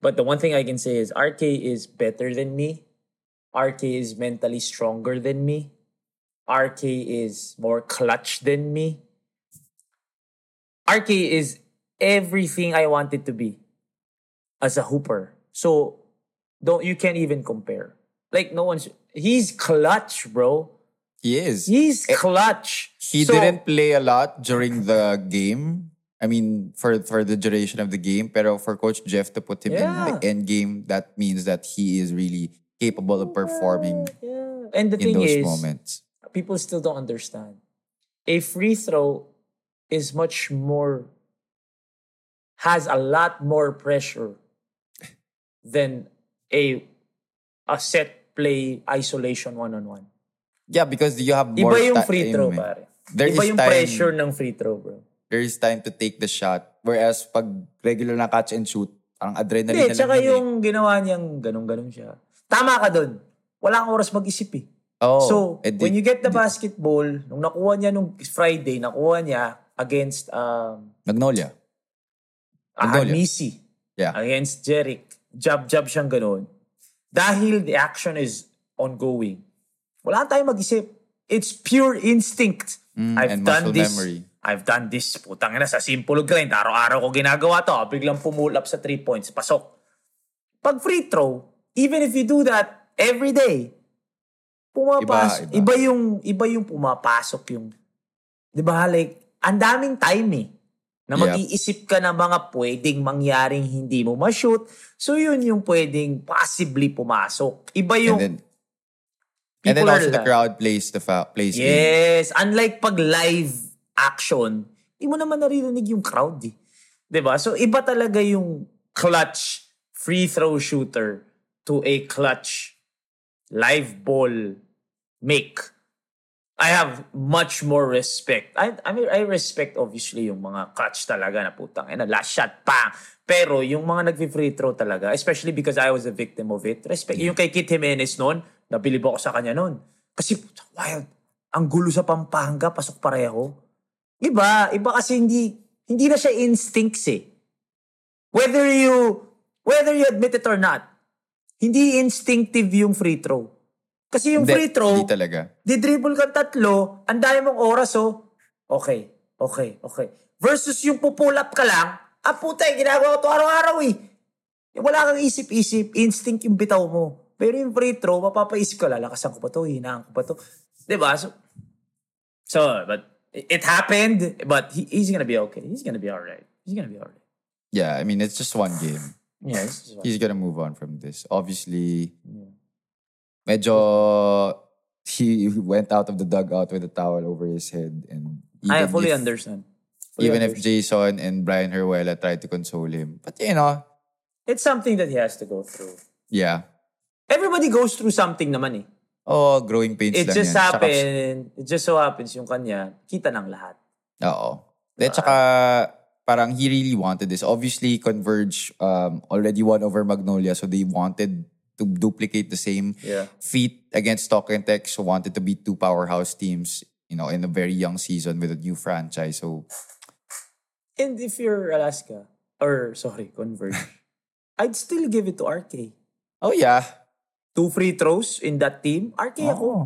But the one thing I can say is RK is better than me. RK is mentally stronger than me. RK is more clutch than me. RK is everything I wanted to be as a hooper. So don't you can't even compare. Like no one's he's clutch, bro. He is. He's eh, clutch. He So- didn't play a lot during the game. I mean, for for the duration of the game. Pero for Coach Jeff to put him in the end game, that means that he is really capable of performing Yeah. And the in thing those is, moments. people still don't understand. A free throw is much more has a lot more pressure than a a set play isolation one on one. Yeah, because you have more Iba yung time. free throw, eh. pare. There Iba is yung time- pressure ng free throw, bro. There is time to take the shot. Whereas pag regular na catch and shoot, parang adrenaline Hindi, na lang tsaka yun eh. yung ginawa niyang ganun-ganun siya. Tama ka dun. Wala kang oras mag-isip eh. Oh, so, eh, di- when you get the basketball, nung nakuha niya nung Friday, nakuha niya against um, Magnolia. Ah, Magnolia. Nisi Yeah. against Jerick. Jab-jab siyang ganun. Dahil the action is ongoing. Wala tayong mag-isip. It's pure instinct. Mm, I've and done this. memory. I've done this. Putang ina, sa simple grind. Araw-araw ko ginagawa to. Biglang pull up sa three points. Pasok. Pag free throw, even if you do that every day, pumapasok. Iba, Iba, iba. yung, iba yung pumapasok yung, di ba, like, ang daming time eh. Na Yep. mag-iisip ka ng mga pwedeng mangyaring hindi mo ma-shoot. So, yun yung pwedeng possibly pumasok. Iba yung, And then, and then people also the crowd plays the fa- plays. Yes. Unlike pag live action, di mo naman naririnig yung crowd eh. 'Di ba? So iba talaga yung clutch free throw shooter to a clutch live ball make. I have much more respect. I, I mean, I respect obviously yung mga clutch talaga na putang ina, last shot, pa. Pero yung mga nag-free throw talaga, especially because I was a victim of it, respect. Yung kay Kit Jimenez noon, nabilib ako sa kanya noon. Kasi, wild. Ang gulo sa Pampanga, pasok pareho. Iba, iba kasi hindi, hindi na siya instincts eh. Whether you, whether you admit it or not, hindi instinctive yung free throw. Kasi yung Hindi, free throw, Hindi talaga. di-dribble kang tatlo, ang dami mong oras, oh. Okay, okay, okay. Versus yung pupull up ka lang, ah puta, eh, ginagawa ko to araw-araw. Eh, Wala kang isip-isip, instinct yung bitaw mo. Pero yung free throw, mapapaisip ka, lalakasan ko pa to, hinaan ko pa to. Diba? So, so but it happened, but he, he's gonna be okay. He's gonna be alright. He's gonna be alright. Yeah, I mean, it's just one game. Yeah, this is He's gonna move on from this. Obviously, medyo he went out of the dugout with a towel over his head. And I fully if- understand. Fully Even if understand. Jason and Brian Herwela tried to console him. But you know, It's something that he has to go through. yeah. Everybody goes through something naman eh. Oh, growing pains It lang just yan. Happened, it just so happens yung kanya, kita ng lahat. Oo. At saka, parang he really wanted this. Obviously, Converge um, already won over Magnolia, so they wanted to duplicate the same Yeah. feat against Talk and Tech, so wanted to beat two powerhouse teams, you know, in a very young season with a new franchise. So, And if you're Alaska, or sorry, Converge, I'd still give it to RK. oh yeah. Two free throws in that team, RK ako. Oh.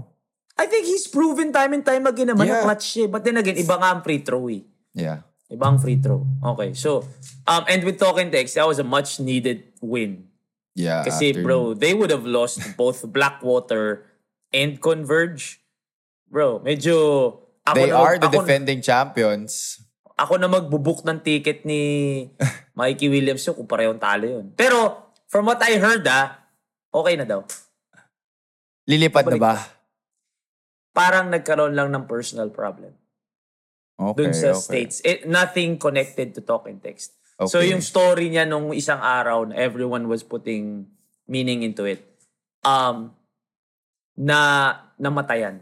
I think he's proven time and time again naman Yeah. na clutch siya. But then again, iba nga ang free throw eh. Yeah. Ibang free throw. Okay, so, um, and with Talking Text, that was a much needed win. Yeah. Kasi after- bro, they would have lost both Blackwater and Converge. Bro, medyo... Ako They na, are the ako, defending champions. Ako na magbubook ng ticket ni Mikey Williams yun kung parehong talo yun. Pero, from what I heard ah, okay na daw. Lilipad na ba? Parang nagkaroon lang ng personal problem. Okay, dun sa okay. States. It, nothing connected to talk and text. So Okay. yung story niya nung isang araw na everyone was putting meaning into it. Um, na namatayan.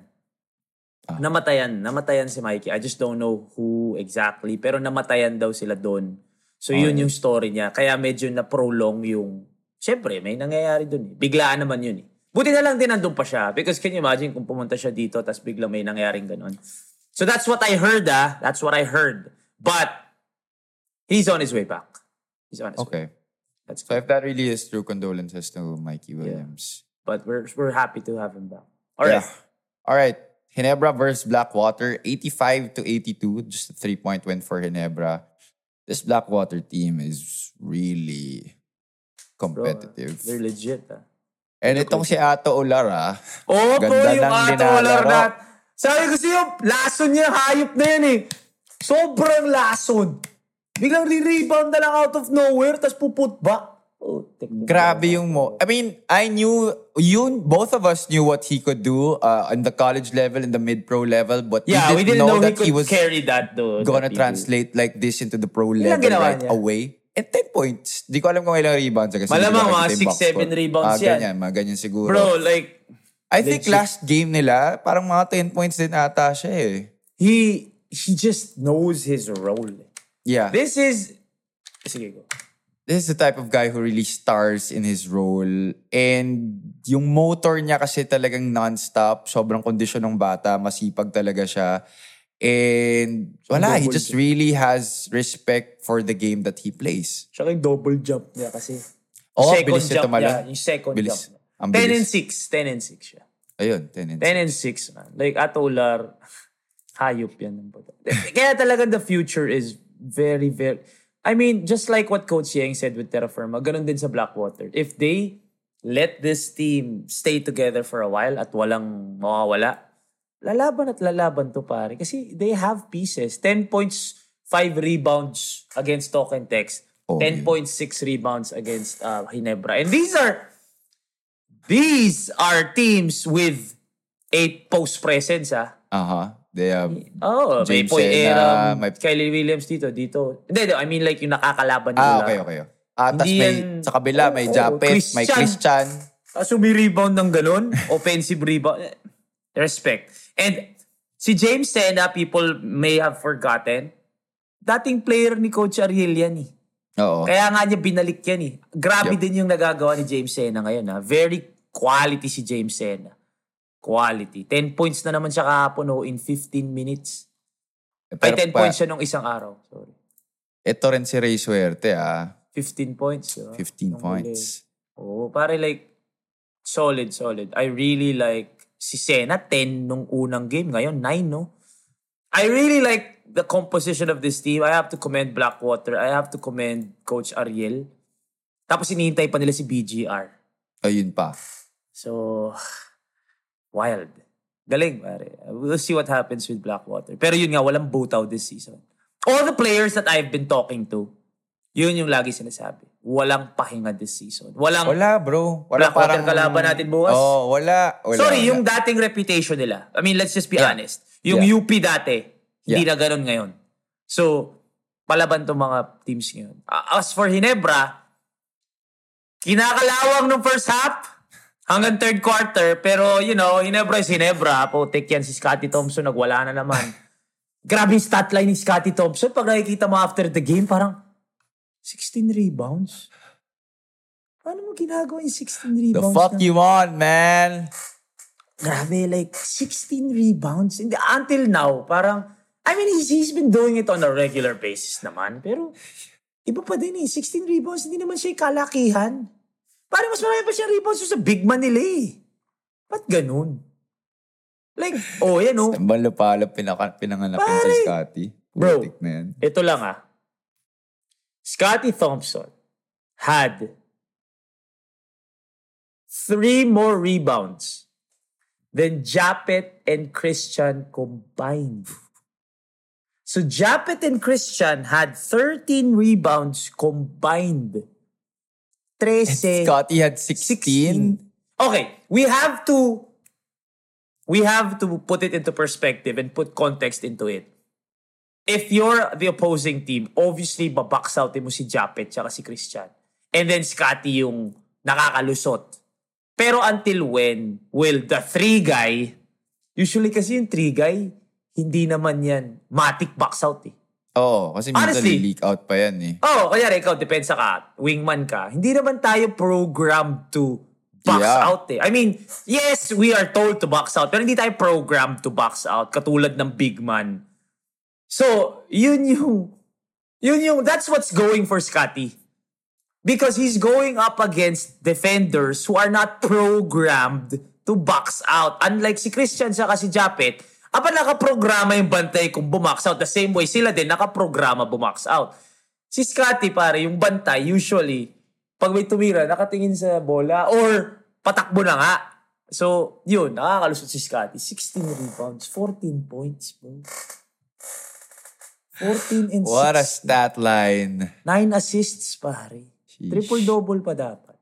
Ah. Namatayan. Namatayan si Mikey. I just don't know who exactly. Pero namatayan daw sila doon. So yun Okay. yung story niya. Kaya medyo na-prolong yung... Siyempre, may nangyayari doon eh. Biglaan naman yun eh. Buti na lang din nandun pa siya. Because can you imagine kung pumunta siya dito tapos bigla may nangyaring ganun. So that's what I heard ah. That's what I heard. But he's on his way back. He's on his way. Okay. That's So if that really is true, condolences to Mikey Williams. But we're we're happy to have him back. All right. Yeah. All right. Ginebra versus Blackwater, 85 to 82, just a three-point win for Ginebra. This Blackwater team is really Bro, competitive. they're legit ah. And itong si Ato Olara, Oo po, Ganda yung ng ato nilalaro. na. Sabi ko sa'yo, lason niya, hayop na yan eh. Sobrang lason. Biglang re-rebound na lang out of nowhere, tapos puput back. Oh, grabe yung mo. I mean, I knew, you, both of us knew what he could do uh, on the college level, in the mid-pro level, but Yeah, we we didn't didn't know, that he could was carry that though. gonna that he translate like this into the pro level right niya? away. And 10 points. Di ko alam kung ilang rebounds. Kasi Malamang mga nakita yung box 6-7 score. rebounds Ah, yan. Ganyan, mga ganyan siguro. Bro, like, I think legit. last game nila, parang mga 10 points din ata siya eh. he he just knows his role. Yeah. This is... Sige, go. This is the type of guy who really stars in his role. And yung motor niya kasi talagang non-stop. Sobrang kondisyon ng bata. Masipag talaga siya. And wala, he just really has respect for the game that he plays. Siya yung double jump niya kasi. Oo, second bilis niya jump tumalon. niya, yung second Bilis. jump. niya. Ang 10 and bilis. 6. 10 and 6 siya. Ayun, 10 and 10 and 6 man. Like Atolar, hayop yan. ng bata. Kaya talaga the future is very, very... I mean, just like what Coach Yang said with Terra Firma, ganun din sa Blackwater. If they let this team stay together for a while at walang mawawala, lalaban at lalaban to pare. Kasi they have pieces. 10 points, 5 rebounds against Talk and Text. Oh, 10.6 rebounds against uh, Ginebra. And these are these are teams with a post presence ah. Aha. They have Oh, may James Poy Sena, Aram, may- Kylie Williams dito, dito. Hindi, I mean like yung nakakalaban nila. Ah, okay, okay. Ah, tas Hindi may, yan- sa kabila, may Oo, Japes, may Christian. Christian. Tapos rebound ng ganun. Offensive rebound. Eh, Respect. And si James Sena, people may have forgotten, dating player ni Coach Ariel yan eh. Oo. Kaya nga niya binalik yan eh. Grabe Yup. din yung nagagawa ni James Sena ngayon ha. Very quality si James Sena. Quality. 10 points na naman siya kahapon oh, in 15 minutes. Ay, Pero 10 pa- points siya nung isang araw. Sorry. Ito rin si Ray Suerte, ah. 15 points. diba? 15 Nung points. Oo, pare like, solid, solid. I really like si Sena, 10 nung unang game. Ngayon, 9, no? I really like the composition of this team. I have to commend Blackwater. I have to commend Coach Ariel. Tapos inihintay pa nila si BGR. Ayun pa. So, wild. Galing, pare. We'll see what happens with Blackwater. Pero yun nga, walang out this season. All the players that I've been talking to, yun yung lagi sinasabi. Walang pahinga this season. Walang, Wala, bro. Wala Blackwater kalaban natin bukas? Oh, wala. wala. sorry, wala. yung dating reputation nila. I mean, let's just be Yeah. honest. Yung Yeah. UP dati, hindi Yeah. na ganun ngayon. So, palaban tong mga teams ngayon. As for Hinebra, kinakalawang nung first half hanggang third quarter. Pero, you know, Hinebra is Hinebra. Putik yan si Scotty Thompson. Nagwala na naman. Grabe yung stat line ni Scotty Thompson. Pag nakikita mo after the game, parang 16 rebounds. Paano mo ginagawa yung 16 The rebounds? fuck na- you want, man? Grabe, like 16 rebounds. Hindi, until now, parang, I mean, he's, he's been doing it on a regular basis naman. Pero, iba pa din eh. 16 rebounds, hindi naman siya kalakihan. Parang mas marami pa siya rebounds sa big man nila eh. Ba't ganun? Like, oh, yan oh. Balo pala pinaka, pinanganak yun Pare. kay Scotty. Bro, na yan. ito lang ah. Scotty Thompson had three more rebounds than Japet and Christian combined. So Japet and Christian had 13 rebounds combined. 13. Scotty had 16. Okay, we have to we have to put it into perspective and put context into it. If you're the opposing team, obviously babox out mo si Japet tsaka si Christian. And then Scotty yung nakakalusot. Pero until when will the three guy, usually kasi yung three guy, hindi naman yan matic box out eh. Oo, kasi minsan Honestly. leak out pa yan eh. Oh, kaya ikaw, depensa ka, wingman ka. Hindi naman tayo programmed to box Yeah. out eh. I mean, yes, we are told to box out, pero hindi tayo programmed to box out katulad ng big man. So, yun yung, yun yung, that's what's going for Scotty. Because he's going up against defenders who are not programmed to box out. Unlike si Christian sa si Japet, apa nakaprograma yung bantay kung bumax out. The same way, sila din nakaprograma bumax out. Si Scotty, pare, yung bantay, usually, pag may tumira, nakatingin sa bola or patakbo na nga. So, yun, nakakalusot si Scotty. 16 rebounds, 14 points, bro. 14 and What a 6. stat line. 9 assists, pare. Triple-double pa dapat.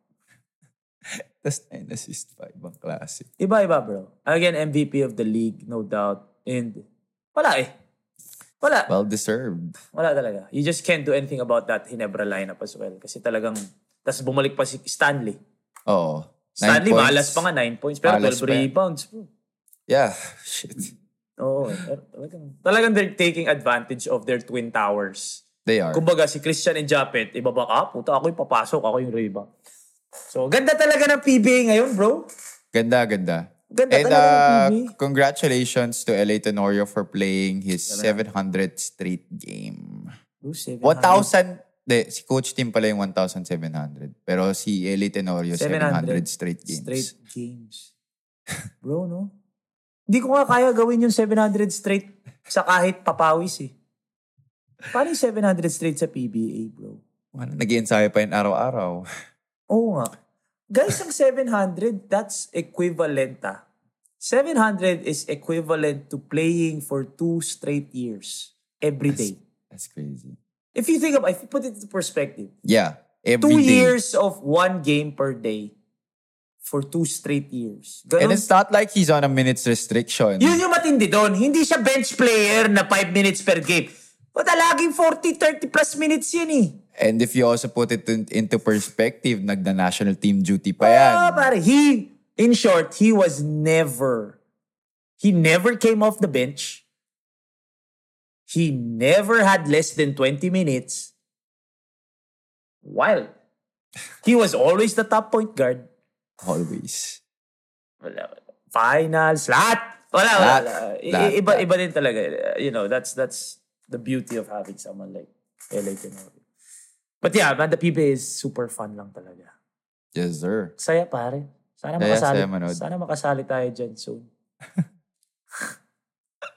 Tapos 9 assist pa. Ibang klase. Iba-iba, bro. Again, MVP of the league, no doubt. And wala eh. Wala. Well deserved. Wala talaga. You just can't do anything about that Hinebra lineup as well. Kasi talagang, tas bumalik pa si Stanley. Oo. Stanley, points. malas pa nga, 9 points. Pero Malas 12 pa yan. rebounds. Bro. Yeah. Shit. Oo. pero talagang, talagang they're taking advantage of their twin towers. They are. Kumbaga, si Christian and Japet, ibaba ka, puta, ako yung papasok, ako yung rebound. So, ganda talaga ng PBA ngayon, bro. Ganda, ganda. Ganda And talaga ng uh, PBA. congratulations to LA Tenorio for playing his 700th straight game. Bro, 700. 1,000, de, si Coach Tim pala yung 1,700. Pero si LA Tenorio, 700, straight games. Straight games. Bro, no? Hindi ko nga kaya gawin yung 700 straight sa kahit papawis eh. Paano yung 700 straight sa PBA, bro? Ano, nag-ensayo pa yun araw-araw. Oo nga. Guys, ang 700, that's equivalent ah. 700 is equivalent to playing for two straight years every day. That's crazy. If you think about, if you put it into perspective, Yeah. Every two day. years of one game per day for two straight years. And Ganun it's not like he's on a minutes restriction. Yun yung matindi doon. Hindi siya bench player na 5 minutes per game. Bata laging 40, 30 plus minutes yun eh. And if you also put it in- into perspective, nagna-national team duty pa yan. Ah, pare, he, in short, he was never, he never came off the bench. He never had less than 20 minutes. Wild. He was always the top point guard. Always. Wala, wala. Finals, lahat. Wala, wala. Lahat. I- Lahat, iba, lahat. iba din talaga. You know, that's that's the beauty of having someone like LA Tenorio. But yeah, man, the PBA is super fun lang talaga. Yes, sir. Saya pare. Sana Saya, makasali. saya manood. Sana makasali tayo dyan soon.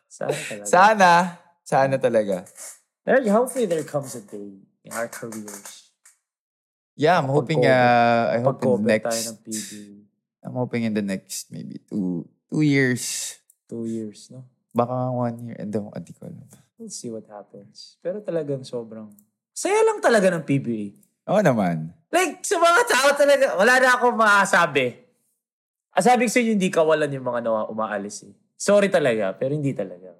Sana talaga. Sana. Sana talaga. There, hopefully there comes a day in our careers. Yeah, I'm hoping, uh, I hope in the next. I'm hoping in the next maybe two, two years. Two years, no? Baka one year. And then, hindi ko alam. We'll see what happens. Pero talagang sobrang... Saya lang talaga ng PBA. Oo naman. Like, sa mga tao talaga, wala na akong maasabi. Asabi ko sa inyo, hindi kawalan yung mga nawa umaalis eh. Sorry talaga, pero hindi talaga.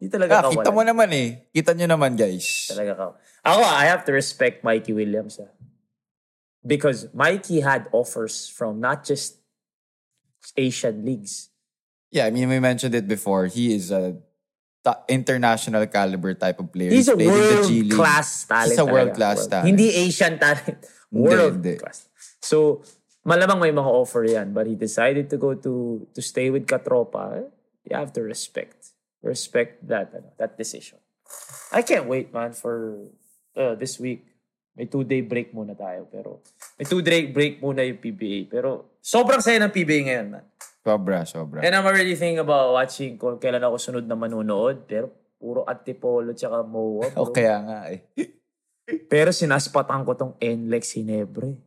Hindi talaga Ah, kawalan. kita mo naman eh. Kita nyo naman, guys. Talaga ka. Ako, I have to respect Mikey Williams. Ah. Because Mikey had offers from not just Asian leagues. Yeah, I mean, we mentioned it before. He is a ta- international caliber type of player. He's a the G League. world-class talent. He's a World- talent. Hindi Asian talent. Hindi, World-class. So, malamang may mga offer yan. But he decided to go to to stay with Katropa. You have to respect. Respect that that decision. I can't wait, man, for uh, this week. May two-day break muna tayo. Pero may two-day break muna yung PBA. Pero sobrang saya ng PBA ngayon, man. Sobra, sobra. And I'm already thinking about watching kung kailan ako sunod na manunood. Pero Puro Antipolo tsaka MOA. O kaya nga eh. Pero sinaspatan ko tong NLEX Hinebre.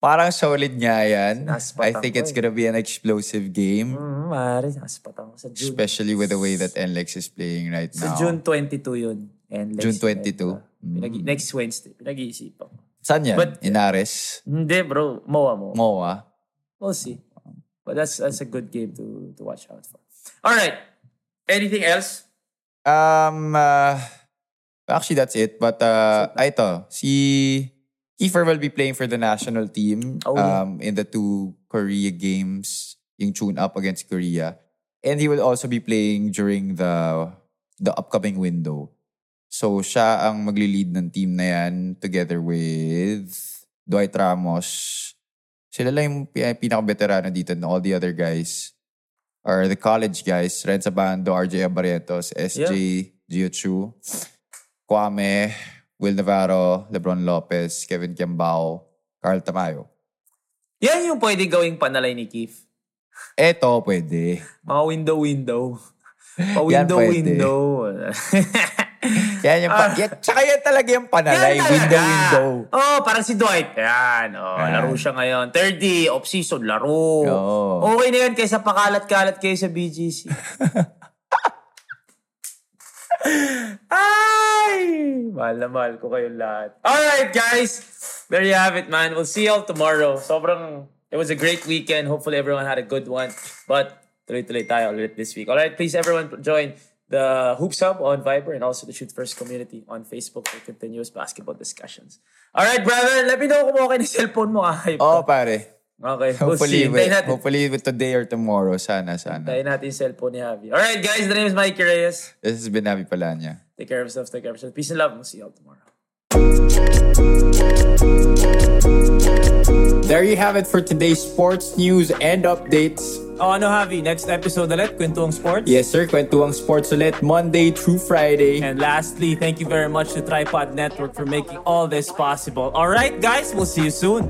Parang solid nga yan. I think it's eh. gonna be an explosive game. Mm, maaari, sinaspatan ko sa June. Especially with the way that NLEX is playing right Sa now. June 22 yun. NLEX June Hinebre. 22. Pinag- next Wednesday. Pinag-iisipan ko. Saan yan? But- Inares? Hindi bro, MOA mo. MOA? We'll see. But that's that's a good game to to watch out for. All right. Anything else? Um, uh, actually, that's it. But, uh, ay, ito, si Kiefer will be playing for the national team Oh, yeah. um, in the two Korea games, yung tune-up against Korea. And he will also be playing during the the upcoming window. So, siya ang magli-lead ng team na yan together with Dwight Ramos. Sila lang yung pi- pinaka-veterano dito and all the other guys are the college guys. Renza Bando, RJ Abarrientos, SJ, Gio Chu, Kwame, Will Navarro, Lebron Lopez, Kevin Kiambao, Carl Tamayo. Yan yung pwede gawing panalay ni Keith. Eto, pwede. Mga window-window. Pa-window-window. Yan yung, pa- yan, tsaka yan talaga yung panalay, Yan talaga. window-window. Oh, parang si Dwight. Yan. Oh, Yan. laro siya ngayon. 30, off-season, laro. Oo. Okay na yan kaysa pakalat-kalat kayo sa BGC. Ay! Mahal na mahal ko kayong lahat. Alright, guys. There you have it, man. We'll see y'all tomorrow. Sobrang, it was a great weekend. Hopefully everyone had a good one. But, tuloy-tuloy tayo ulit this week. Alright, please everyone join the Hoops Hub on Viber and also the Shoot First community on Facebook for continuous basketball discussions. Alright, brother. Let me know kung okay na cellphone mo. Ah, Oo, pare. Okay, we'll Hopefully, see. with, Hintayin natin. hopefully today or tomorrow. Sana, sana. Hintayin natin yung cellphone ni Javi. Alright, guys. The name is Mikey Reyes. This has been Navi Palanya. Take care of yourselves. Take care of yourselves. Peace and love. We'll see you all tomorrow. There you have it for today's sports news and updates. Oh, ano, Javi? Next episode ulit, Kwentuang Sports. Yes sir, kwentuang sports ulit Monday through Friday. And lastly, thank you very much to Tripod Network for making all this possible. All right, guys, we'll see you soon.